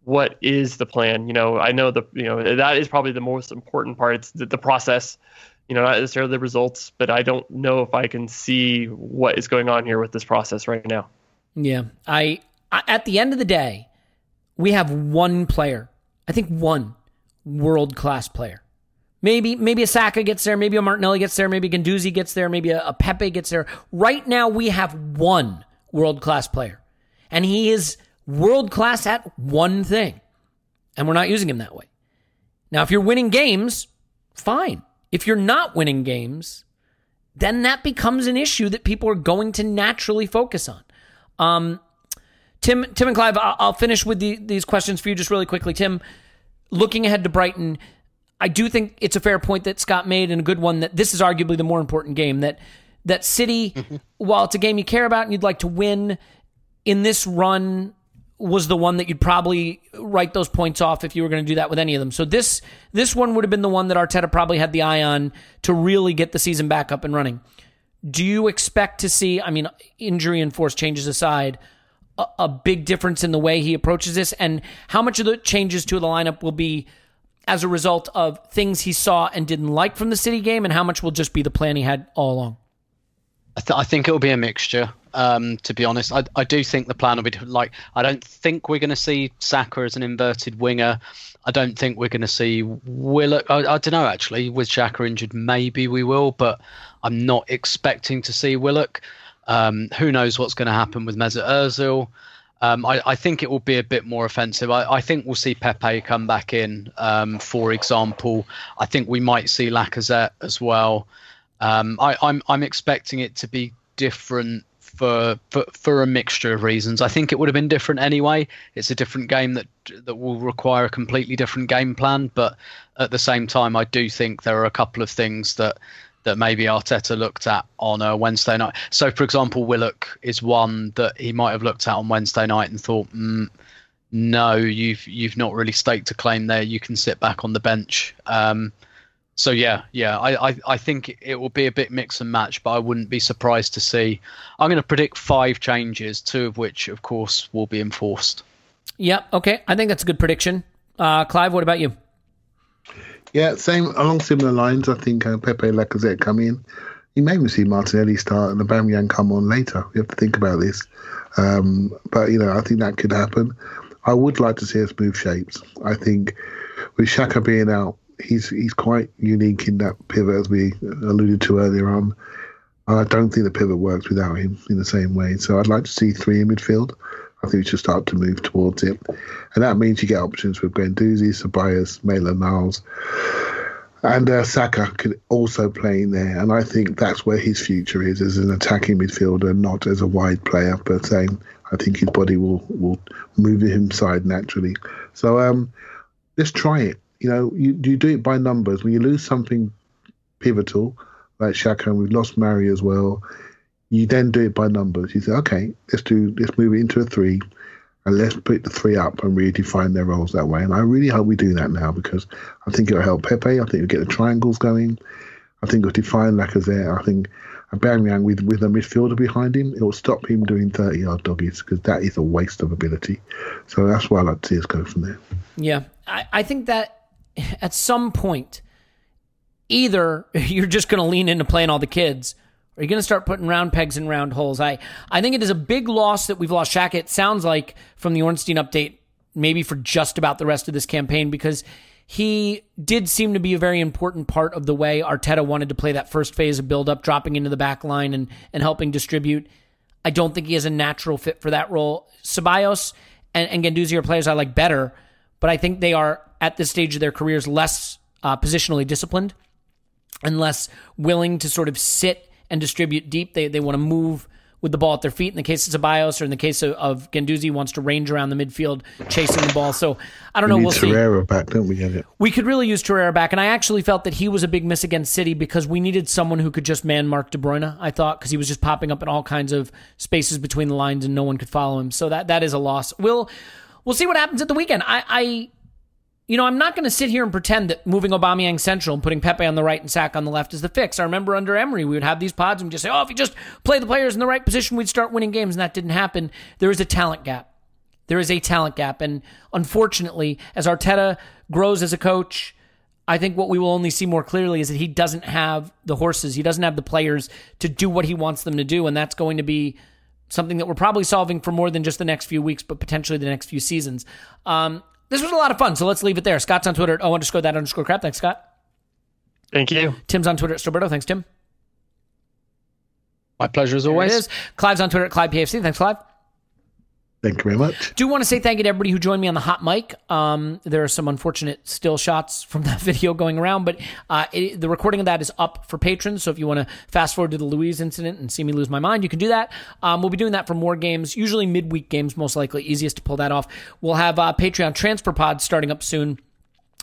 [SPEAKER 5] what is the plan? You know, I know the you know that is probably the most important part. It's the, the process, you know, not necessarily the results, but I don't know if I can see what is going on here with this process right now.
[SPEAKER 3] Yeah, I, I at the end of the day, we have one player. I think one world class player. Maybe maybe a Saka gets there, maybe a Martinelli gets there, maybe Guendouzi gets there, maybe a, a Pepe gets there. Right now, we have one world class player, and he is world class at one thing. And we're not using him that way. Now, if you're winning games, fine. If you're not winning games, then that becomes an issue that people are going to naturally focus on. Um, Tim, Tim and Clive, I'll finish with the, these questions for you just really quickly. Tim, looking ahead to Brighton, I do think it's a fair point that Scott made and a good one that this is arguably the more important game. That that City, mm-hmm. while it's a game you care about and you'd like to win, in this run was the one that you'd probably write those points off if you were going to do that with any of them. So this this one would have been the one that Arteta probably had the eye on to really get the season back up and running. Do you expect to see? I mean, injury and force changes aside, a, a big difference in the way he approaches this, and how much of the changes to the lineup will be as a result of things he saw and didn't like from the City game, and how much will just be the plan he had all along?
[SPEAKER 7] I, th- I think it will be a mixture. Um, to be honest, I, I do think the plan will be like. I don't think we're going to see Saka as an inverted winger. I don't think we're going to see Willock. I, I, don't know actually. With Xhaka injured, maybe we will, but I'm not expecting to see Willock. Um, who knows what's going to happen with Mesut Ozil? Um, I, I, think it will be a bit more offensive. I, I think we'll see Pepe come back in, um, for example. I think we might see Lacazette as well. Um, I, I'm I'm expecting it to be different for, for for a mixture of reasons. I think it would have been different anyway. It's a different game that that will require a completely different game plan. But at the same time, I do think there are a couple of things that that maybe Arteta looked at on a Wednesday night. So, for example, Willock is one that he might have looked at on Wednesday night and thought, mm, "No, you've you've not really staked a claim there. You can sit back on the bench." Um, so yeah, yeah, I, I, I think it will be a bit mix and match, but I wouldn't be surprised to see. I'm going to predict five changes, two of which, of course, will be enforced.
[SPEAKER 3] Yeah, okay, I think that's a good prediction. Uh, Clive, what about you?
[SPEAKER 4] Yeah, same along similar lines. I think uh, Pepe Lacazette come in. You may even see Martinelli start and Aubameyang come on later. We have to think about this, um, but you know, I think that could happen. I would like to see us move shapes. I think with Xhaka being out, he's he's quite unique in that pivot, as we alluded to earlier on. I don't think the pivot works without him in the same way. So I'd like to see three in midfield. I think we should start to move towards it, and that means you get options with Guendouzi, Ceballos, Maitland Niles, and uh, Saka could also play in there. And I think that's where his future is as an attacking midfielder, not as a wide player. But saying I think his body will will move him side naturally. So um, let's try it you know, you, you do it by numbers. When you lose something pivotal, like Xhaka, and we've lost Mari as well, you then do it by numbers. You say, okay, let's do let's move it into a three, and let's put the three up and redefine their roles that way. And I really hope we do that now because I think it'll help Pepe. I think it'll get the triangles going. I think it'll define Lacazette. I think Aubameyang with with a midfielder behind him, it will stop him doing thirty yard doggies because that is a waste of ability. So that's why I like to see us go from there.
[SPEAKER 3] Yeah, I, I think that at some point, either you're just going to lean into playing all the kids, or you're going to start putting round pegs in round holes. I, I think it is a big loss that we've lost Shaq. It sounds like from the Ornstein update, maybe for just about the rest of this campaign, because he did seem to be a very important part of the way Arteta wanted to play that first phase of build up, dropping into the back line and, and helping distribute. I don't think he is a natural fit for that role. Ceballos and, and Guendouzi are players I like better, but I think they are at this stage of their careers less uh, positionally disciplined and less willing to sort of sit and distribute deep. They they want to move with the ball at their feet. In the case of Ceballos or in the case of, of Guendouzi, wants to range around the midfield chasing the ball. So I don't
[SPEAKER 4] we
[SPEAKER 3] know. We'll see.
[SPEAKER 4] Torreira back, don't we? Get it?
[SPEAKER 3] We could really use Torreira back, and I actually felt that he was a big miss against City because we needed someone who could just man mark De Bruyne. I thought because he was just popping up in all kinds of spaces between the lines and no one could follow him. So that that is a loss. We'll we'll see what happens at the weekend. I, I you know, I'm not going to sit here and pretend that moving Aubameyang central and putting Pepe on the right and Saka on the left is the fix. I remember under Emery, we would have these pods and just say, "Oh, if you just play the players in the right position, we'd start winning games," and that didn't happen. There is a talent gap. There is a talent gap, and unfortunately, as Arteta grows as a coach, I think what we will only see more clearly is that he doesn't have the horses, he doesn't have the players to do what he wants them to do, and that's going to be something that we're probably solving for more than just the next few weeks, but potentially the next few seasons. Um, this was a lot of fun, so let's leave it there. Scott's on Twitter at O underscore that underscore crab. Thanks, Scott.
[SPEAKER 5] Thank you.
[SPEAKER 3] Tim's on Twitter at Roberto. Thanks, Tim.
[SPEAKER 7] My pleasure as always.
[SPEAKER 3] is. Clive's on Twitter at Clive PFC. Thanks, Clive.
[SPEAKER 4] Thank you very much.
[SPEAKER 3] Do want to say thank you to everybody who joined me on the hot mic. Um, there are some unfortunate still shots from that video going around, but uh, it, the recording of that is up for patrons. So if you want to fast forward to the Luiz incident and see me lose my mind, you can do that. Um, we'll be doing that for more games, usually midweek games, most likely easiest to pull that off. We'll have uh, Patreon transfer pods starting up soon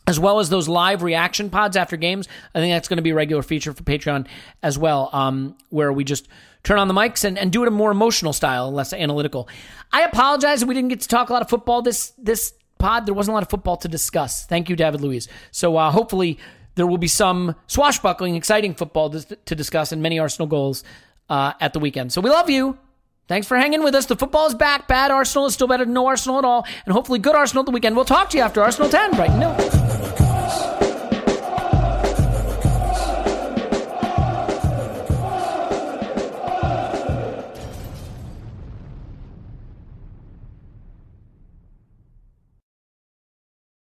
[SPEAKER 3] as well as those live reaction pods after games. I think that's going to be a regular feature for Patreon as well, um, where we just turn on the mics and, and do it in a more emotional style, less analytical. I apologize that we didn't get to talk a lot of football this this pod. There wasn't a lot of football to discuss. Thank you, David Luiz. So uh, hopefully there will be some swashbuckling, exciting football to, to discuss and many Arsenal goals uh, at the weekend. So we love you. Thanks for hanging with us. The football is back. Bad Arsenal is still better than no Arsenal at all. And hopefully good Arsenal the weekend. We'll talk to you after Arsenal 10. Brighton nil.